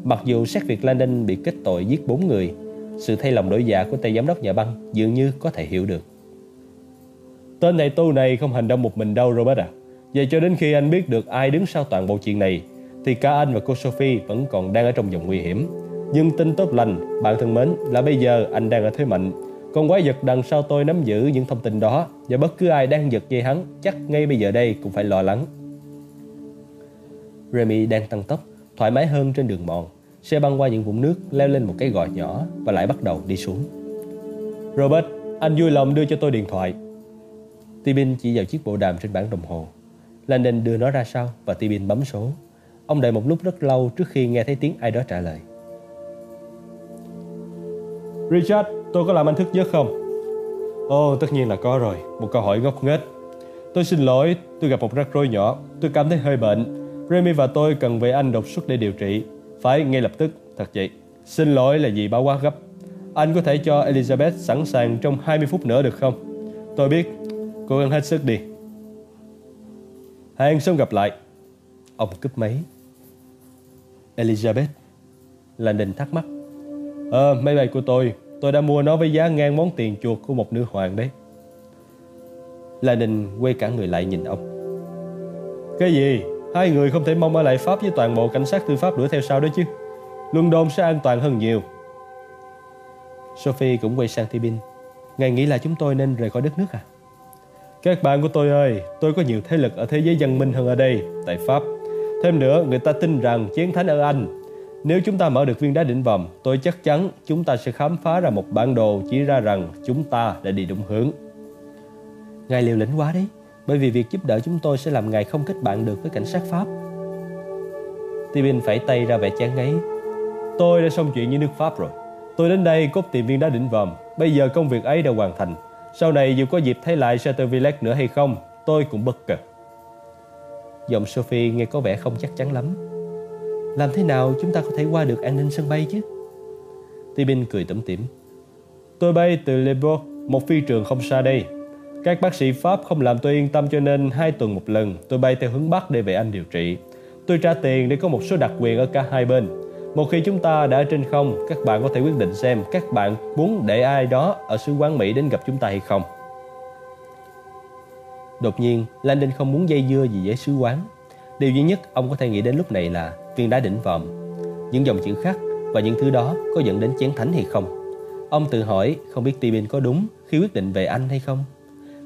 Mặc dù xét việc Landon bị kết tội giết bốn người, Sự thay lòng đổi dạ của tay giám đốc nhà băng dường như có thể hiểu được. Tên này tu này không hành động một mình đâu, Robert à. Vậy cho đến khi anh biết được ai đứng sau toàn bộ chuyện này thì cả anh và cô Sophie vẫn còn đang ở trong vòng nguy hiểm. Nhưng tin tốt lành, bạn thân mến là bây giờ anh đang ở thế mạnh. Con quái vật đằng sau tôi nắm giữ những thông tin đó Và bất cứ ai đang giật dây hắn Chắc ngay bây giờ đây cũng phải lo lắng. Remy đang tăng tốc Thoải mái hơn trên đường mòn. Xe băng qua những vũng nước Leo lên một cái gò nhỏ Và lại bắt đầu đi xuống. Robert, anh vui lòng đưa cho tôi điện thoại. Tibin chỉ vào chiếc bộ đàm trên bảng đồng hồ. Landon đưa nó ra sau và Tibin bấm số. Ông đợi một lúc rất lâu trước khi nghe thấy tiếng ai đó trả lời. Richard, tôi có làm anh thức giấc không? Ồ, oh, tất nhiên là có rồi. Một câu hỏi ngốc nghếch. Tôi xin lỗi, tôi gặp một rắc rối nhỏ. Tôi cảm thấy hơi bệnh. Remy và tôi cần về anh đột xuất để điều trị. Phải ngay lập tức, thật vậy. Xin lỗi là gì báo quá gấp. Anh có thể cho Elizabeth sẵn sàng trong 20 phút nữa được không? Tôi biết Cố gắng hết sức đi Hẹn sớm gặp lại Ông cúp máy Elizabeth? Landon thắc mắc. Ờ máy bay của tôi Tôi đã mua nó với giá ngang món tiền chuột của một nữ hoàng đấy. Landon quay cả người lại nhìn ông. Cái gì? Hai người không thể mong ở lại Pháp với toàn bộ cảnh sát tư pháp đuổi theo sau đó chứ. London sẽ an toàn hơn nhiều. Sophie cũng quay sang Tibin Ngài nghĩ là chúng tôi nên rời khỏi đất nước à? Các bạn của tôi ơi, tôi có nhiều thế lực ở thế giới văn minh hơn ở đây, tại Pháp. Thêm nữa, người ta tin rằng chiến thánh ở Anh. Nếu chúng ta mở được viên đá đỉnh vòm, tôi chắc chắn chúng ta sẽ khám phá ra một bản đồ chỉ ra rằng chúng ta đã đi đúng hướng. Ngài liều lĩnh quá đấy, bởi vì việc giúp đỡ chúng tôi sẽ làm ngài không kết bạn được với cảnh sát Pháp. Tibin phải tay ra vẻ chán ngấy. Tôi đã xong chuyện với nước Pháp rồi. Tôi đến đây cốt tìm viên đá đỉnh vòm. Bây giờ công việc ấy đã hoàn thành. Sau này dù có dịp thấy lại Chateau Villette nữa hay không, tôi cũng bất cập. Giọng Sophie nghe có vẻ không chắc chắn lắm. Làm thế nào chúng ta có thể qua được an ninh sân bay chứ? Tibin cười tủm tỉm. Tôi bay từ Le Bourg, một phi trường không xa đây. Các bác sĩ Pháp không làm tôi yên tâm cho nên hai tuần một lần tôi bay theo hướng Bắc để về Anh điều trị. Tôi trả tiền để có một số đặc quyền ở cả hai bên. Một khi chúng ta đã trên không, các bạn có thể quyết định xem các bạn muốn để ai đó ở sứ quán Mỹ đến gặp chúng ta hay không. Đột nhiên, Landon không muốn dây dưa gì với sứ quán. Điều duy nhất ông có thể nghĩ đến lúc này là viên đá đỉnh vòm. Những dòng chữ khắc và những thứ đó có dẫn đến chén thánh hay không? Ông tự hỏi không biết Tibin có đúng khi quyết định về Anh hay không?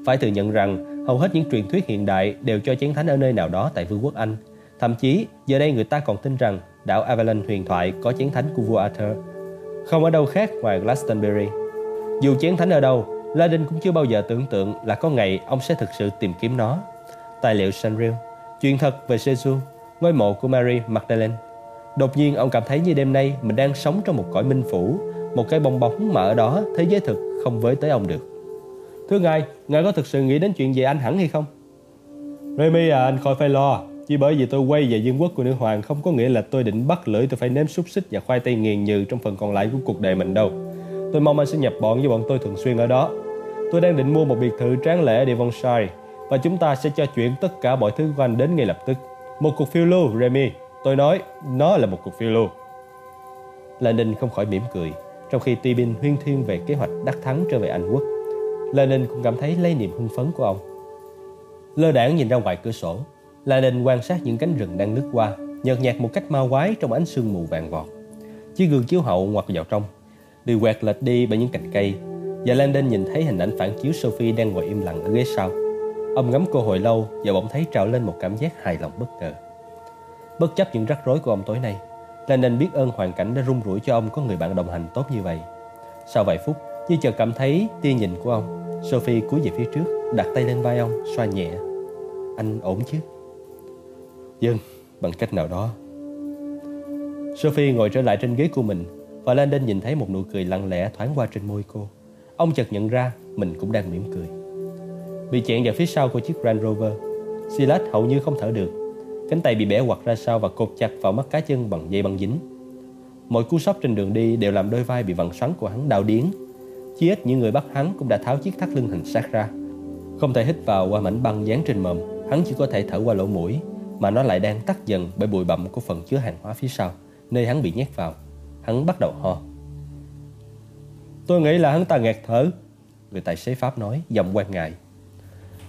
Phải thừa nhận rằng hầu hết những truyền thuyết hiện đại đều cho chén thánh ở nơi nào đó tại Vương quốc Anh. Thậm chí, giờ đây người ta còn tin rằng đảo Avalon huyền thoại có chén thánh của vua Arthur. Không ở đâu khác ngoài Glastonbury. Dù chén thánh ở đâu, La đinh cũng chưa bao giờ tưởng tượng là có ngày ông sẽ thực sự tìm kiếm nó. Tài liệu Sanrio, chuyện thật về Jesus, ngôi mộ của Mary Magdalene. Đột nhiên ông cảm thấy như đêm nay mình đang sống trong một cõi minh phủ, một cái bong bóng mà ở đó thế giới thực không với tới ông được. Thưa ngài, ngài có thực sự nghĩ đến chuyện về anh hẳn hay không? Remy à, anh khỏi phải lo. Chỉ bởi vì tôi quay về dương quốc của nữ hoàng không có nghĩa là tôi định bắt lưỡi tôi phải nếm xúc xích và khoai tây nghiền nhừ trong phần còn lại của cuộc đời mình đâu. Tôi mong anh sẽ nhập bọn với bọn tôi thường xuyên ở đó. Tôi đang định mua một biệt thự tráng lệ ở Devonshire và chúng ta sẽ cho chuyển tất cả mọi thứ của anh đến ngay lập tức. Một cuộc phiêu lưu, Remy. Tôi nói, nó là một cuộc phiêu lưu. Lenin không khỏi mỉm cười, trong khi Tibin huyên thuyên về kế hoạch đắc thắng trở về Anh quốc. Lenin cũng cảm thấy lấy niềm hưng phấn của ông. Lơ đảng nhìn ra ngoài cửa sổ, Lenin quan sát những cánh rừng đang lướt qua, nhợt nhạt một cách ma quái trong ánh sương mù vàng vọt. Chiếc gương chiếu hậu ngoặt vào trong, bị quẹt lệch đi bởi những cành cây, và Landon nhìn thấy hình ảnh phản chiếu Sophie đang ngồi im lặng ở ghế sau. Ông ngắm cô hồi lâu và bỗng thấy trào lên một cảm giác hài lòng bất ngờ. Bất chấp những rắc rối của ông tối nay, Landon biết ơn hoàn cảnh đã rung rủi cho ông có người bạn đồng hành tốt như vậy. Sau vài phút, như chợt cảm thấy tia nhìn của ông, Sophie cúi về phía trước, đặt tay lên vai ông, xoa nhẹ. Anh ổn chứ? Dân, bằng cách nào đó. Sophie ngồi trở lại trên ghế của mình và Landon nhìn thấy một nụ cười lặng lẽ thoáng qua trên môi cô. Ông chợt nhận ra mình cũng đang mỉm cười. Bị chẹn vào phía sau của chiếc Range Rover, Silas hầu như không thở được. Cánh tay bị bẻ quặt ra sau và cột chặt vào mắt cá chân bằng dây băng dính. Mọi cú sốc trên đường đi đều làm đôi vai bị vặn xoắn của hắn đau điếng. Chỉ ít những người bắt hắn cũng đã tháo chiếc thắt lưng hình sát ra. Không thể hít vào qua mảnh băng dán trên mồm, hắn chỉ có thể thở qua lỗ mũi, mà nó lại đang tắt dần bởi bụi bặm của phần chứa hàng hóa phía sau, nơi hắn bị nhét vào. Hắn bắt đầu ho. Tôi nghĩ là hắn ta ngạt thở, người tài xế Pháp nói, giọng quan ngại.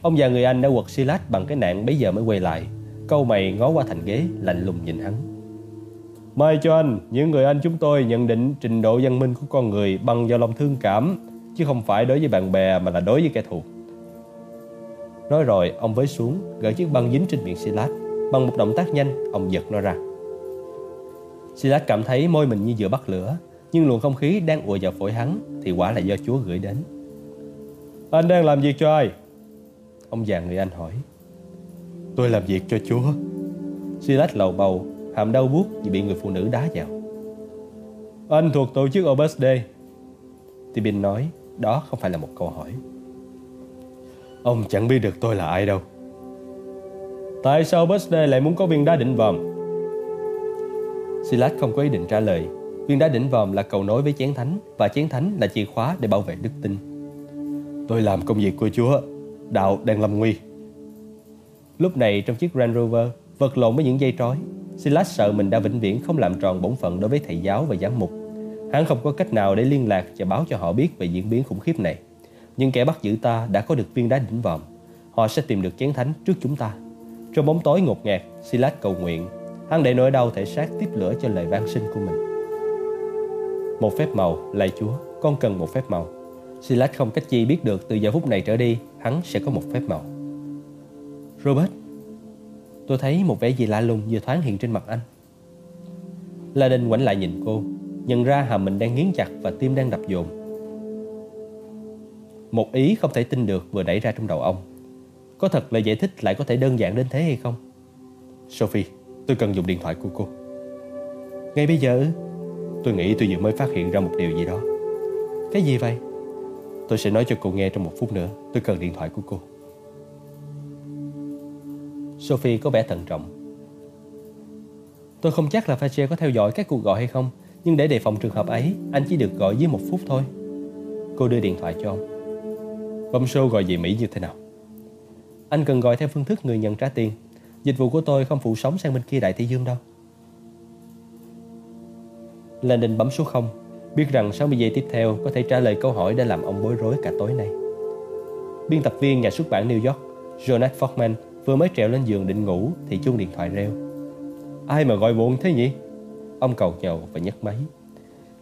Ông già người Anh đã quật Silas bằng cái nạn bấy giờ mới quay lại. Câu mày ngó qua thành ghế, lạnh lùng nhìn hắn. Mời cho anh, những người anh chúng tôi nhận định trình độ văn minh của con người bằng do lòng thương cảm, chứ không phải đối với bạn bè mà là đối với kẻ thù. Nói rồi, ông với xuống, gỡ chiếc băng dính trên miệng Silas. Bằng một động tác nhanh, ông giật nó ra. Silas cảm thấy môi mình như vừa bắt lửa, nhưng luồng không khí đang ùa vào phổi hắn thì quả là do Chúa gửi đến. Anh đang làm việc cho ai? Ông già người Anh hỏi. Tôi làm việc cho Chúa. Silas lầu bầu, hàm đau buốt vì bị người phụ nữ đá vào. Anh thuộc tổ chức Opus Dei. Tibin nói, đó không phải là một câu hỏi. Ông chẳng biết được tôi là ai đâu. Tại sao Obus Dei lại muốn có viên đá định vòm? Silas không có ý định trả lời. Viên đá đỉnh vòm là cầu nối với chén thánh và chén thánh là chìa khóa để bảo vệ đức tin. Tôi làm công việc của Chúa. Đạo đang lâm nguy. Lúc này trong chiếc Range Rover vật lộn với những dây trói Silas sợ mình đã vĩnh viễn không làm tròn bổn phận đối với thầy giáo và giám mục. Hắn không có cách nào để liên lạc và báo cho họ biết về diễn biến khủng khiếp này. Nhưng kẻ bắt giữ ta đã có được viên đá đỉnh vòm. Họ sẽ tìm được chén thánh trước chúng ta. Trong bóng tối ngột ngạt, Silas cầu nguyện. Hắn để nỗi đau thể xác tiếp lửa cho lời van sinh của mình. Một phép màu, lạy Chúa, con cần một phép màu. Silas không cách chi biết được từ giờ phút này trở đi, hắn sẽ có một phép màu. Robert, Tôi thấy một vẻ gì lạ lùng vừa thoáng hiện trên mặt anh La Đinh ngoảnh lại nhìn cô Nhận ra hàm mình đang nghiến chặt và tim đang đập dồn Một ý không thể tin được vừa nảy ra trong đầu ông Có thật lời giải thích lại có thể đơn giản đến thế hay không? Sophie, tôi cần dùng điện thoại của cô Ngay bây giờ Tôi nghĩ tôi vừa mới phát hiện ra một điều gì đó Cái gì vậy? Tôi sẽ nói cho cô nghe trong một phút nữa Tôi cần điện thoại của cô Sophie có vẻ thận trọng. Tôi không chắc là Fache có theo dõi các cuộc gọi hay không, nhưng để đề phòng trường hợp ấy, anh chỉ được gọi dưới một phút thôi. Cô đưa điện thoại cho ông. Bấm số gọi về Mỹ như thế nào? Anh cần gọi theo phương thức người nhận trả tiền. Dịch vụ của tôi không phụ sóng sang bên kia Đại Tây Dương đâu. Landon bấm số 0, biết rằng 60 giây tiếp theo có thể trả lời câu hỏi đã làm ông bối rối cả tối nay. Biên tập viên nhà xuất bản New York, Jonathan Forkman Vừa mới trèo lên giường định ngủ Thì chuông điện thoại reo. Ai mà gọi buồn thế nhỉ? Ông cầu nhầu và nhấc máy.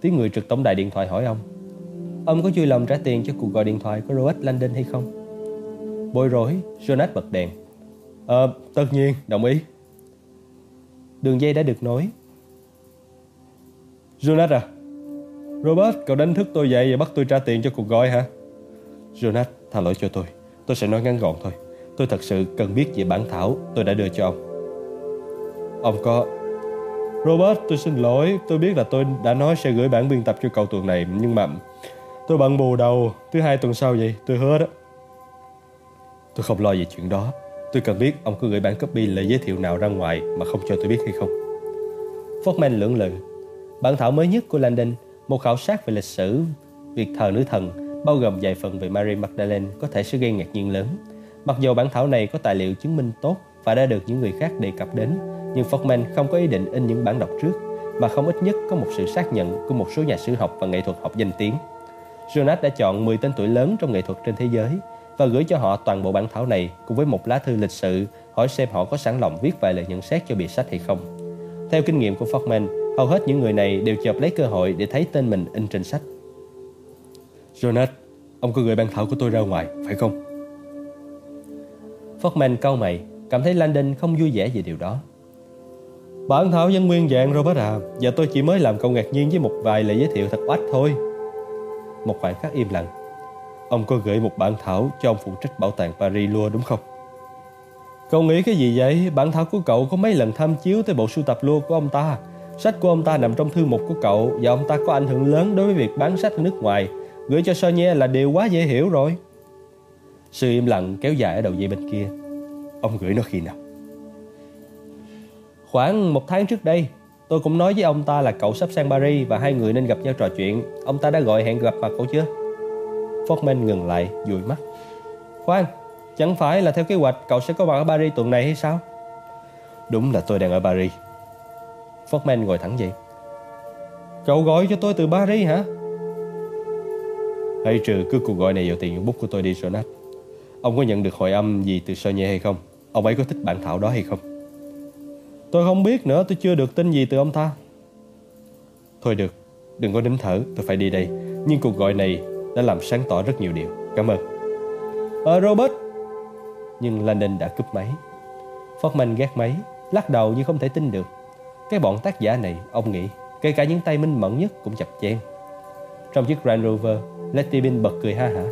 Tiếng người trực tổng đài điện thoại hỏi ông. Ông có vui lòng trả tiền cho cuộc gọi điện thoại của Robert Landon hay không? Bối rối Jonas bật đèn. Ờ tất nhiên đồng ý. Đường dây đã được nối. Jonas à? Robert, cậu đánh thức tôi dậy và bắt tôi trả tiền cho cuộc gọi hả? Jonas tha lỗi cho tôi. Tôi sẽ nói ngắn gọn thôi. Tôi thật sự cần biết về bản thảo tôi đã đưa cho ông. Ông có Robert, tôi xin lỗi. Tôi biết là tôi đã nói sẽ gửi bản biên tập cho cậu tuần này, Nhưng mà tôi bận bù đầu. Thứ hai tuần sau vậy, tôi hứa đó. Tôi không lo về chuyện đó. Tôi cần biết ông có gửi bản copy lời giới thiệu nào ra ngoài Mà không cho tôi biết hay không. Fortman lưỡng lự. Bản thảo mới nhất của Landon Một khảo sát về lịch sử Việc thờ nữ thần Bao gồm vài phần về Mary Magdalene Có thể sẽ gây ngạc nhiên lớn Mặc dù bản thảo này có tài liệu chứng minh tốt và đã được những người khác đề cập đến, nhưng Forkman không có ý định in những bản đọc trước, mà không ít nhất có một sự xác nhận của một số nhà sử học và nghệ thuật học danh tiếng. Jonas đã chọn 10 tên tuổi lớn trong nghệ thuật trên thế giới và gửi cho họ toàn bộ bản thảo này cùng với một lá thư lịch sự hỏi xem họ có sẵn lòng viết vài lời nhận xét cho bìa sách hay không. Theo kinh nghiệm của Forkman, hầu hết những người này đều chợp lấy cơ hội để thấy tên mình in trên sách. Jonas, ông có gửi bản thảo của tôi ra ngoài, phải không? Forkman cau mày, cảm thấy Landon không vui vẻ về điều đó. Bản thảo vẫn nguyên dạng Robert à Và tôi chỉ mới làm cậu ngạc nhiên với một vài lời giới thiệu thật oách thôi Một khoảng khắc im lặng Ông có gửi một bản thảo cho ông phụ trách bảo tàng Paris Lua đúng không? Cậu nghĩ cái gì vậy? Bản thảo của cậu có mấy lần tham chiếu tới bộ sưu tập Lua của ông ta Sách của ông ta nằm trong thư mục của cậu Và ông ta có ảnh hưởng lớn đối với việc bán sách ở nước ngoài Gửi cho Sonia là điều quá dễ hiểu rồi Sự im lặng kéo dài ở đầu dây bên kia Ông gửi nó khi nào? Khoảng một tháng trước đây Tôi cũng nói với ông ta là cậu sắp sang Paris Và hai người nên gặp nhau trò chuyện Ông ta đã gọi hẹn gặp mặt cậu chưa? Fortman ngừng lại, dụi mắt Khoan, chẳng phải là theo kế hoạch Cậu sẽ có mặt ở Paris tuần này hay sao? Đúng là tôi đang ở Paris Fortman ngồi thẳng dậy. Cậu gọi cho tôi từ Paris hả? Hãy trừ cứ cuộc gọi này vào tiền bút của tôi đi Jonas Ông có nhận được hồi âm gì từ Sonia hay không? Ông ấy có thích bản thảo đó hay không? Tôi không biết nữa, tôi chưa được tin gì từ ông ta. Thôi được, đừng có nín thở, tôi phải đi đây. Nhưng cuộc gọi này đã làm sáng tỏ rất nhiều điều. Cảm ơn. Ờ Robert. Nhưng Landon đã cúp máy. Fortman gác máy Lắc đầu như không thể tin được. Cái bọn tác giả này, ông nghĩ Kể cả những tay minh mẫn nhất cũng chập chen Trong chiếc Grand Rover Letty Bin bật cười ha hả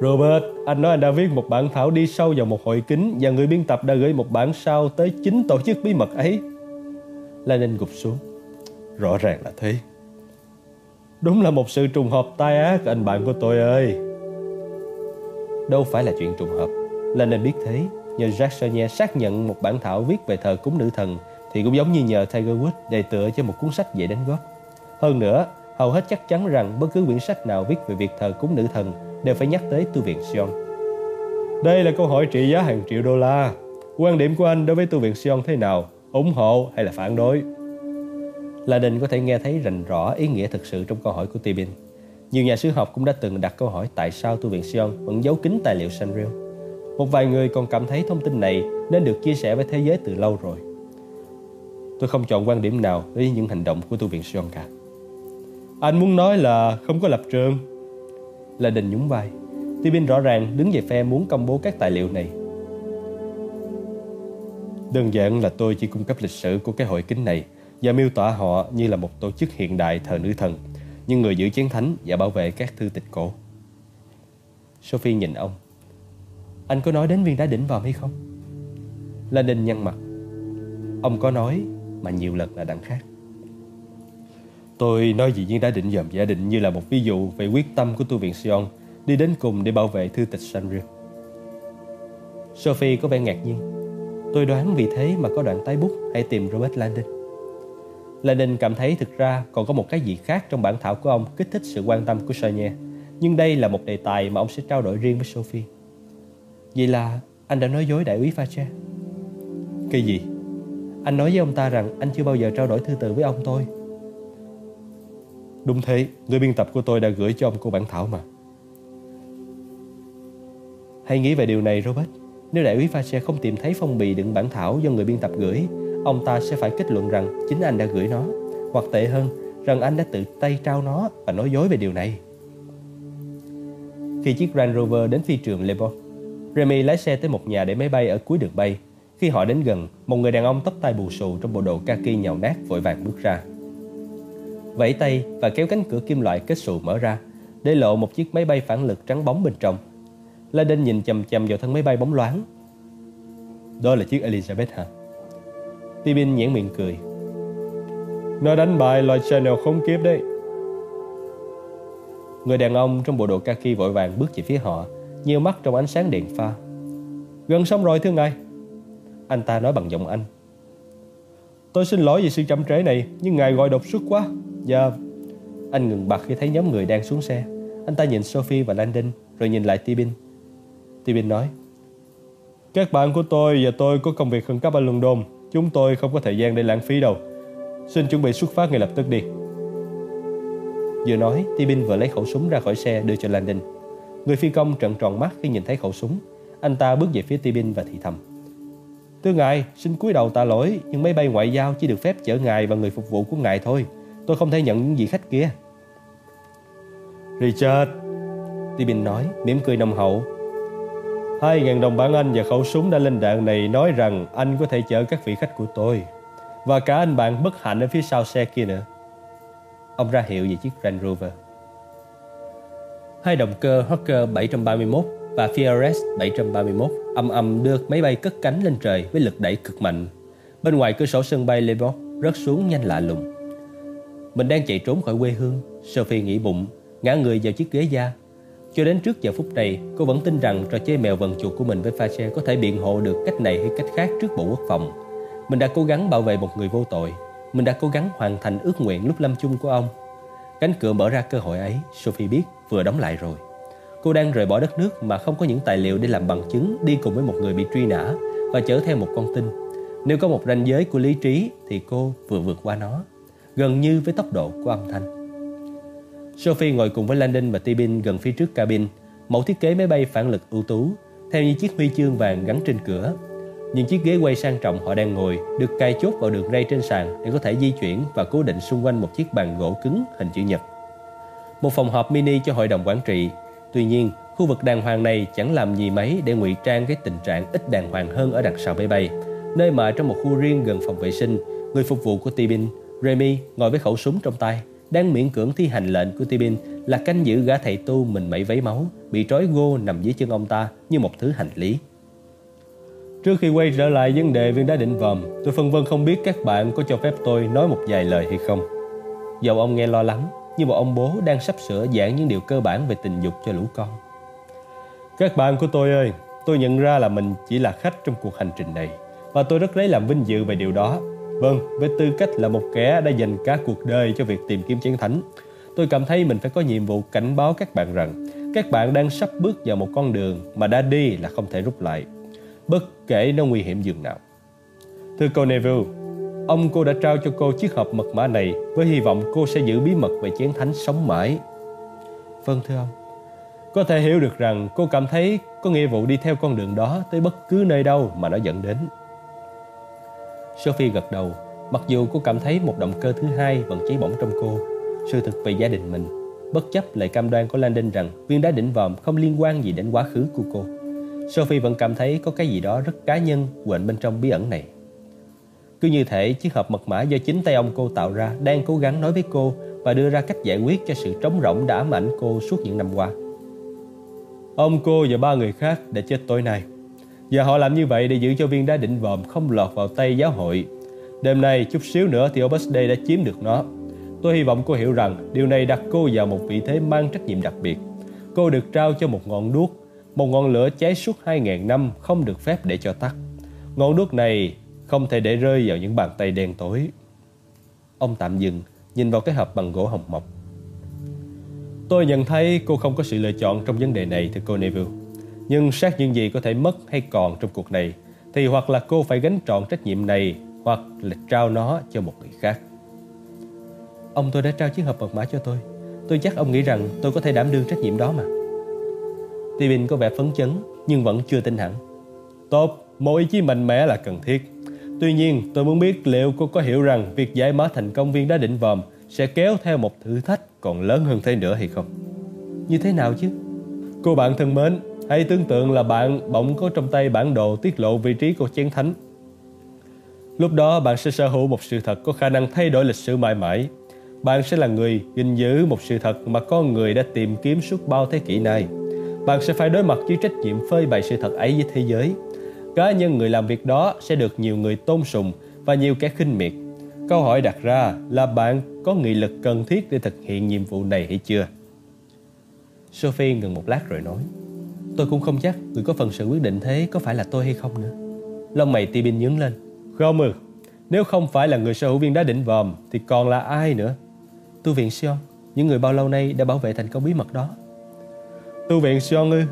Robert, anh nói anh đã viết một bản thảo đi sâu vào một hội kính và người biên tập đã gửi một bản sao tới chính tổ chức bí mật ấy. Lenin gục xuống. Rõ ràng là thế. Đúng là một sự trùng hợp tai ác anh bạn của tôi ơi. Đâu phải là chuyện trùng hợp. Lenin biết thế, nhờ Jacques Sonnier xác nhận một bản thảo viết về thờ cúng nữ thần thì cũng giống như nhờ Tiger Woods đề tựa cho một cuốn sách dễ đánh góp. Hơn nữa, hầu hết chắc chắn rằng bất cứ quyển sách nào viết về việc thờ cúng nữ thần đều phải nhắc tới tu viện Sion. Đây là câu hỏi trị giá hàng triệu đô la. Quan điểm của anh đối với tu viện Sion thế nào? ủng hộ hay là phản đối? La Đình có thể nghe thấy rành rõ ý nghĩa thực sự trong câu hỏi của Tibin. Nhiều nhà sử học cũng đã từng đặt câu hỏi tại sao tu viện Sion vẫn giấu kín tài liệu Sanrio. Một vài người còn cảm thấy thông tin này nên được chia sẻ với thế giới từ lâu rồi. Tôi không chọn quan điểm nào với những hành động của tu viện Sion cả. Anh muốn nói là không có lập trường. Là đình nhún vai. Tibin rõ ràng đứng về phe muốn công bố các tài liệu này. Đơn giản là tôi chỉ cung cấp lịch sử của cái hội kính này và miêu tả họ như là một tổ chức hiện đại thờ nữ thần, nhưng người giữ chiến thánh và bảo vệ các thư tịch cổ. Sophie nhìn ông. Anh có nói đến viên đá đỉnh vòm hay không? Lenin nhăn mặt. Ông có nói mà nhiều lần là đằng khác. Tôi nói gì nhiên đã định dòm, giả định như là một ví dụ về quyết tâm của tu viện Sion, đi đến cùng để bảo vệ thư tịch Sanrio. Sophie có vẻ ngạc nhiên. Tôi đoán vì thế mà có đoạn tái bút hay tìm Robert Landon. Landon cảm thấy thực ra còn có một cái gì khác trong bản thảo của ông kích thích sự quan tâm của Sonia. Nhưng đây là một đề tài mà ông sẽ trao đổi riêng với Sophie. Vậy là anh đã nói dối đại úy Fache. Cái gì? Anh nói với ông ta rằng anh chưa bao giờ trao đổi thư từ với ông tôi. Đúng thế, người biên tập của tôi đã gửi cho ông cô bản thảo mà. Hãy nghĩ về điều này Robert. Nếu đại úy Fache không tìm thấy phong bì đựng bản thảo do người biên tập gửi, ông ta sẽ phải kết luận rằng chính anh đã gửi nó, hoặc tệ hơn, rằng anh đã tự tay trao nó và nói dối về điều này. Khi chiếc Range Rover đến phi trường Le Bon, Remy lái xe tới một nhà để máy bay ở cuối đường bay. Khi họ đến gần, một người đàn ông tóc tai bù xù trong bộ đồ kaki nhàu nát vội vàng bước ra. Vẫy tay và kéo cánh cửa kim loại kết xù mở ra, để lộ một chiếc máy bay phản lực trắng bóng bên trong. Laden nhìn chầm chầm vào thân máy bay bóng loáng. Đó là chiếc Elizabeth hả? Tibin nhãn miệng cười. Nó đánh bại loại Chanel không kiếp đấy. Người đàn ông trong bộ đồ kaki vội vàng bước về phía họ, nhiều mắt trong ánh sáng đèn pha. Gần xong rồi thưa ngài. Anh ta nói bằng giọng Anh. Tôi xin lỗi vì sự chậm trễ này, nhưng ngài gọi đột xuất quá. Dạ. Anh ngừng bặt khi thấy nhóm người đang xuống xe. Anh ta nhìn Sophie và Landon, rồi nhìn lại Tibin. Tibin nói. Các bạn của tôi và tôi có công việc khẩn cấp ở London. Chúng tôi không có thời gian để lãng phí đâu. Xin chuẩn bị xuất phát ngay lập tức đi. Vừa nói, Tibin vừa lấy khẩu súng ra khỏi xe đưa cho Landon. Người phi công trợn tròn mắt khi nhìn thấy khẩu súng. Anh ta bước về phía Tibin và thì thầm. Thưa ngài, xin cúi đầu tạ lỗi, nhưng máy bay ngoại giao chỉ được phép chở ngài và người phục vụ của ngài thôi. Tôi không thể nhận những vị khách kia. Richard, Tibin nói, mỉm cười nồng hậu. Hai ngàn đồng bảng Anh và khẩu súng đã lên đạn này nói rằng anh có thể chở các vị khách của tôi. Và cả anh bạn bất hạnh ở phía sau xe kia nữa Ông ra hiệu về chiếc Range Rover Hai động cơ Hawker 731 và FRS 731 âm âm đưa máy bay cất cánh lên trời với lực đẩy cực mạnh. Bên ngoài cửa sổ sân bay Lebok rớt xuống nhanh lạ lùng. Mình đang chạy trốn khỏi quê hương, Sophie nghĩ bụng, ngã người vào chiếc ghế da. Cho đến trước giờ phút này, cô vẫn tin rằng trò chơi mèo vần chuột của mình với Fache có thể biện hộ được cách này hay cách khác trước Bộ Quốc phòng. Mình đã cố gắng bảo vệ một người vô tội. Mình đã cố gắng hoàn thành ước nguyện lúc lâm chung của ông. Cánh cửa mở ra cơ hội ấy, Sophie biết vừa đóng lại rồi. Cô đang rời bỏ đất nước mà không có những tài liệu để làm bằng chứng đi cùng với một người bị truy nã và chở theo một con tin. Nếu có một ranh giới của lý trí thì cô vừa vượt qua nó, gần như với tốc độ của âm thanh. Sophie ngồi cùng với Landon và Tibin gần phía trước cabin, mẫu thiết kế máy bay phản lực ưu tú, theo như chiếc huy chương vàng gắn trên cửa. Những chiếc ghế quay sang trọng họ đang ngồi được cài chốt vào đường ray trên sàn để có thể di chuyển và cố định xung quanh một chiếc bàn gỗ cứng hình chữ nhật. Một phòng họp mini cho hội đồng quản trị. Tuy nhiên, khu vực đàng hoàng này chẳng làm gì mấy để ngụy trang cái tình trạng ít đàng hoàng hơn ở đằng sau máy bay, nơi mà trong một khu riêng gần phòng vệ sinh, người phục vụ của Tibin, Remy ngồi với khẩu súng trong tay, đang miễn cưỡng thi hành lệnh của Tibin là canh giữ gã thầy tu mình mẩy váy máu, bị trói gô nằm dưới chân ông ta như một thứ hành lý. Trước khi quay trở lại vấn đề viên đá định vòm, tôi phân vân không biết các bạn có cho phép tôi nói một vài lời hay không. Dầu ông nghe lo lắng, như một ông bố đang sắp sửa giảng những điều cơ bản về tình dục cho lũ con. Các bạn của tôi ơi, tôi nhận ra là mình chỉ là khách trong cuộc hành trình này và tôi rất lấy làm vinh dự về điều đó. Vâng, với tư cách là một kẻ đã dành cả cuộc đời cho việc tìm kiếm chiến thánh, tôi cảm thấy mình phải có nhiệm vụ cảnh báo các bạn rằng các bạn đang sắp bước vào một con đường mà đã đi là không thể rút lại, bất kể nó nguy hiểm dường nào. Thưa cô Neville, Ông cô đã trao cho cô chiếc hộp mật mã này với hy vọng cô sẽ giữ bí mật về chén thánh sống mãi. Vâng thưa ông. Có thể hiểu được rằng cô cảm thấy có nghĩa vụ đi theo con đường đó tới bất cứ nơi đâu mà nó dẫn đến. Sophie gật đầu, mặc dù cô cảm thấy một động cơ thứ hai vẫn cháy bỏng trong cô, sự thực về gia đình mình, bất chấp lời cam đoan của Landon rằng viên đá đỉnh vòm không liên quan gì đến quá khứ của cô. Sophie vẫn cảm thấy có cái gì đó rất cá nhân quện bên trong bí ẩn này. Cứ như thể chiếc hộp mật mã do chính tay ông cô tạo ra đang cố gắng nói với cô và đưa ra cách giải quyết cho sự trống rỗng đã ám ảnh cô suốt những năm qua. Ông cô và ba người khác đã chết tối nay. Và họ làm như vậy để giữ cho viên đá định vòm không lọt vào tay giáo hội. Đêm nay chút xíu nữa thì Opus Dei đã chiếm được nó. Tôi hy vọng cô hiểu rằng điều này đặt cô vào một vị thế mang trách nhiệm đặc biệt. Cô được trao cho một ngọn đuốc, một ngọn lửa cháy suốt 2.000 năm không được phép để cho tắt. Ngọn đuốc này không thể để rơi vào những bàn tay đen tối. Ông tạm dừng, nhìn vào cái hộp bằng gỗ hồng mộc. Tôi nhận thấy cô không có sự lựa chọn trong vấn đề này thưa cô Neville. Nhưng sát những gì có thể mất hay còn trong cuộc này thì hoặc là cô phải gánh trọn trách nhiệm này hoặc là trao nó cho một người khác. Ông tôi đã trao chiếc hộp mật mã cho tôi. Tôi chắc ông nghĩ rằng tôi có thể đảm đương trách nhiệm đó mà. Steven có vẻ phấn chấn nhưng vẫn chưa tin hẳn. Tốt, một ý chí mạnh mẽ là cần thiết. Tuy nhiên, tôi muốn biết liệu cô có hiểu rằng việc giải mã thành công viên đá định vòm sẽ kéo theo một thử thách còn lớn hơn thế nữa hay không? Như thế nào chứ? Cô bạn thân mến, hãy tưởng tượng là bạn bỗng có trong tay bản đồ tiết lộ vị trí của chén thánh. Lúc đó bạn sẽ sở hữu một sự thật có khả năng thay đổi lịch sử mãi mãi. Bạn sẽ là người gìn giữ một sự thật mà con người đã tìm kiếm suốt bao thế kỷ nay. Bạn sẽ phải đối mặt với trách nhiệm phơi bày sự thật ấy với thế giới cá nhân người làm việc đó sẽ được nhiều người tôn sùng và nhiều kẻ khinh miệt. Câu hỏi đặt ra là bạn có nghị lực cần thiết để thực hiện nhiệm vụ này hay chưa? Sophie ngừng một lát rồi nói Tôi cũng không chắc người có phần sự quyết định thế có phải là tôi hay không nữa. Lông mày Tibin nhướng lên. Không ừ, nếu không phải là người sở hữu viên đá đỉnh vòm thì còn là ai nữa? Tu viện Sion, những người bao lâu nay đã bảo vệ thành công bí mật đó. Tu viện Sion ư?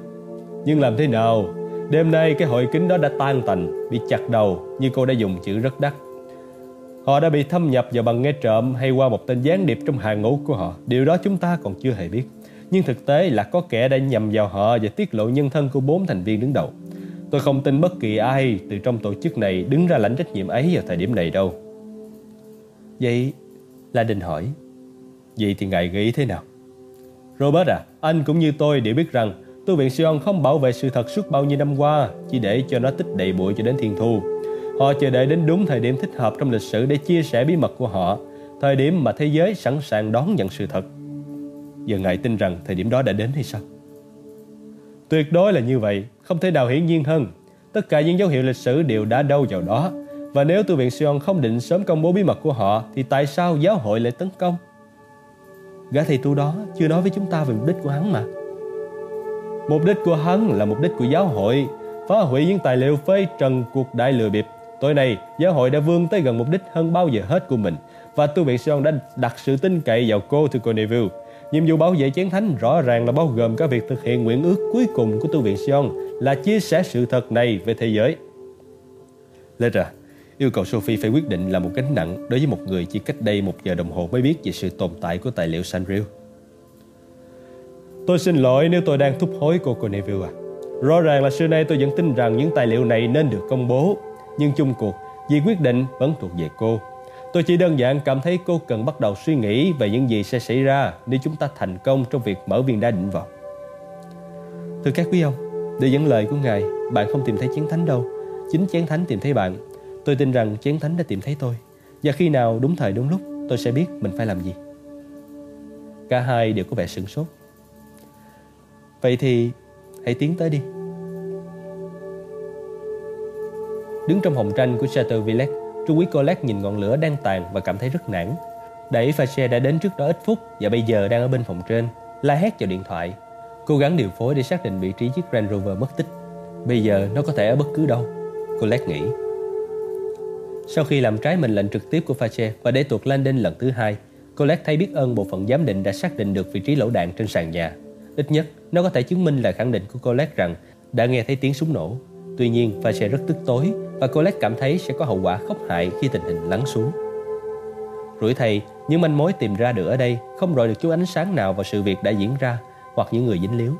Nhưng làm thế nào Đêm nay cái hội kính đó đã tan tành, bị chặt đầu như cô đã dùng chữ rất đắt. Họ đã bị thâm nhập vào bằng nghe trộm hay qua một tên gián điệp trong hàng ngũ của họ. Điều đó chúng ta còn chưa hề biết. Nhưng thực tế là có kẻ đã nhầm vào họ và tiết lộ nhân thân của bốn thành viên đứng đầu. Tôi không tin bất kỳ ai từ trong tổ chức này đứng ra lãnh trách nhiệm ấy vào thời điểm này đâu. Vậy La Đình hỏi Vậy thì ngài nghĩ thế nào? Robert à, anh cũng như tôi đều biết rằng Tu viện Sion không bảo vệ sự thật suốt bao nhiêu năm qua chỉ để cho nó tích đầy bụi cho đến thiên thu. Họ chờ đợi đến đúng thời điểm thích hợp trong lịch sử để chia sẻ bí mật của họ, thời điểm mà thế giới sẵn sàng đón nhận sự thật. Giờ ngài tin rằng thời điểm đó đã đến hay sao? Tuyệt đối là như vậy, không thể nào hiển nhiên hơn. Tất cả những dấu hiệu lịch sử đều đã đâu vào đó. Và nếu tu viện Sion không định sớm công bố bí mật của họ, thì tại sao giáo hội lại tấn công? Gã thầy tu đó chưa nói với chúng ta về mục đích của hắn mà. Mục đích của hắn là mục đích của giáo hội, phá hủy những tài liệu phê trần cuộc đại lừa bịp. Tối nay, giáo hội đã vươn tới gần mục đích hơn bao giờ hết của mình và tu viện Sion đã đặt sự tin cậy vào cô từ Neville Nhiệm vụ bảo vệ chiến thánh rõ ràng là bao gồm cả việc thực hiện nguyện ước cuối cùng của tu viện Sion là chia sẻ sự thật này về thế giới. Lê yêu cầu Sophie phải quyết định là một gánh nặng đối với một người chỉ cách đây một giờ đồng hồ mới biết về sự tồn tại của tài liệu Sanrio. Tôi xin lỗi nếu tôi đang thúc hối cô Conneville à. Rõ ràng là xưa nay tôi vẫn tin rằng những tài liệu này nên được công bố, nhưng chung cuộc, vì quyết định vẫn thuộc về cô. Tôi chỉ đơn giản cảm thấy cô cần bắt đầu suy nghĩ về những gì sẽ xảy ra nếu chúng ta thành công trong việc mở viên đá định vọng. Thưa các quý ông, để dẫn lời của Ngài, bạn không tìm thấy chiến thánh đâu. Chính chiến thánh tìm thấy bạn. Tôi tin rằng chiến thánh đã tìm thấy tôi. Và khi nào đúng thời đúng lúc, tôi sẽ biết mình phải làm gì. Cả hai đều có vẻ sửng sốt. Vậy thì hãy tiến tới đi. Đứng trong hồng tranh của Chateau Villette, Trung úy Colette nhìn ngọn lửa đang tàn và cảm thấy rất nản. Đẩy Fache đã đến trước đó ít phút và bây giờ đang ở bên phòng trên, la hét vào điện thoại. Cố gắng điều phối để xác định vị trí chiếc Range Rover mất tích. Bây giờ nó có thể ở bất cứ đâu, Colette nghĩ. Sau khi làm trái mệnh lệnh trực tiếp của Fache và để tuột landing lần thứ hai, Colette thấy biết ơn bộ phận giám định đã xác định được vị trí lỗ đạn trên sàn nhà. Ít nhất, nó có thể chứng minh là khẳng định của Colette rằng đã nghe thấy tiếng súng nổ. Tuy nhiên, Pha Fache rất tức tối và Colette cảm thấy sẽ có hậu quả khốc hại khi tình hình lắng xuống. Rủi thầy, những manh mối tìm ra được ở đây không rọi được chút ánh sáng nào vào sự việc đã diễn ra hoặc những người dính líu.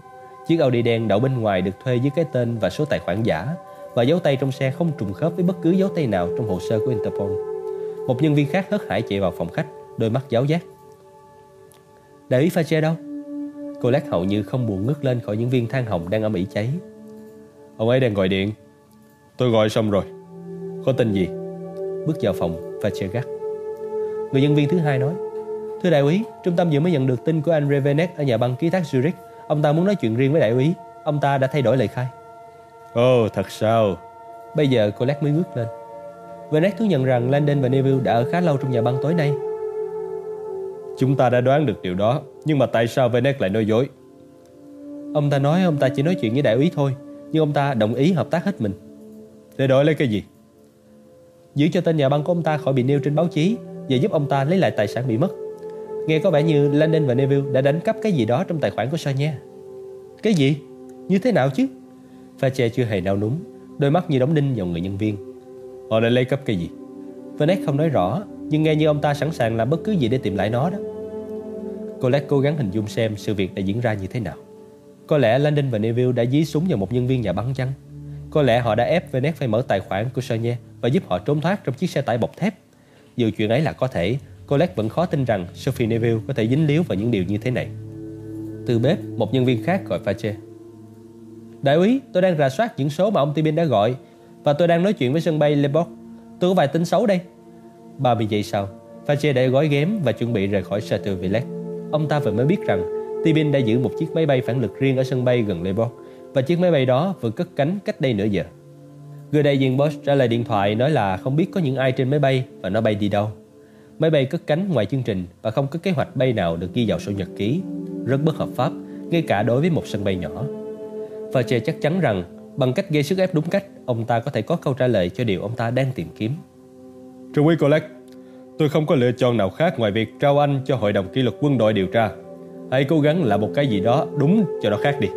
Chiếc Audi đen đậu bên ngoài được thuê dưới cái tên và số tài khoản giả và dấu tay trong xe không trùng khớp với bất cứ dấu tay nào trong hồ sơ của Interpol. Một nhân viên khác hớt hải chạy vào phòng khách, đôi mắt giáo giác. Đại úy Fache đâu? Colette hầu như không buồn ngước lên khỏi những viên than hồng đang ở Mỹ cháy. Ông ấy đang gọi điện, Tôi gọi xong rồi Có tin gì Bước vào phòng và che gắt Người nhân viên thứ hai nói Thưa đại úy, trung tâm vừa mới nhận được tin của anh Revenet ở nhà băng ký thác Zurich. Ông ta muốn nói chuyện riêng với đại úy. Ông ta đã thay đổi lời khai. Ồ, oh, thật sao? Bây giờ Colette mới ngước lên. Venet thú nhận rằng Landon và Neville đã ở khá lâu trong nhà băng tối nay. Chúng ta đã đoán được điều đó, nhưng mà tại sao Venet lại nói dối? Ông ta nói ông ta chỉ nói chuyện với đại úy thôi, nhưng ông ta đồng ý hợp tác hết mình. Để đổi lấy cái gì? Giữ cho tên nhà băng của ông ta khỏi bị nêu trên báo chí và giúp ông ta lấy lại tài sản bị mất. Nghe có vẻ như Landon và Neville đã đánh cắp cái gì đó trong tài khoản của Sonia. Cái gì? Như thế nào chứ? Fache chưa hề nao núng, đôi mắt như đóng đinh vào người nhân viên. Họ đã lấy cắp cái gì? Vanek không nói rõ, nhưng nghe như ông ta sẵn sàng làm bất cứ gì để tìm lại nó đó. Colette cố gắng hình dung xem sự việc đã diễn ra như thế nào. Có lẽ Landon và Neville đã dí súng vào một nhân viên nhà bắn chăng? Có lẽ họ đã ép Venet phải mở tài khoản của Sonia và giúp họ trốn thoát trong chiếc xe tải bọc thép. Dù chuyện ấy là có thể, Colette vẫn khó tin rằng Sophie Neville có thể dính líu vào những điều như thế này. Từ bếp, một nhân viên khác gọi Fache. Đại úy, tôi đang rà soát những số mà ông Tibin đã gọi và tôi đang nói chuyện với sân bay Lebok. Tôi có vài tin xấu đây. 30 giây sau, Fache đã gói ghém và chuẩn bị rời khỏi Chateau Villette. Ông ta vừa mới biết rằng Tibin đã giữ một chiếc máy bay phản lực riêng ở sân bay gần Lebok và chiếc máy bay đó vừa cất cánh cách đây nửa giờ. Người đại diện Bosch trả lời điện thoại nói là không biết có những ai trên máy bay và nó bay đi đâu. Máy bay cất cánh ngoài chương trình và không có kế hoạch bay nào được ghi vào sổ nhật ký. Rất bất hợp pháp, ngay cả đối với một sân bay nhỏ. Và Fache chắc chắn rằng bằng cách gây sức ép đúng cách, ông ta có thể có câu trả lời cho điều ông ta đang tìm kiếm. Trung úy Colette, tôi không có lựa chọn nào khác ngoài việc trao anh cho Hội đồng kỷ luật quân đội điều tra. Hãy cố gắng làm một cái gì đó đúng cho nó khác đi.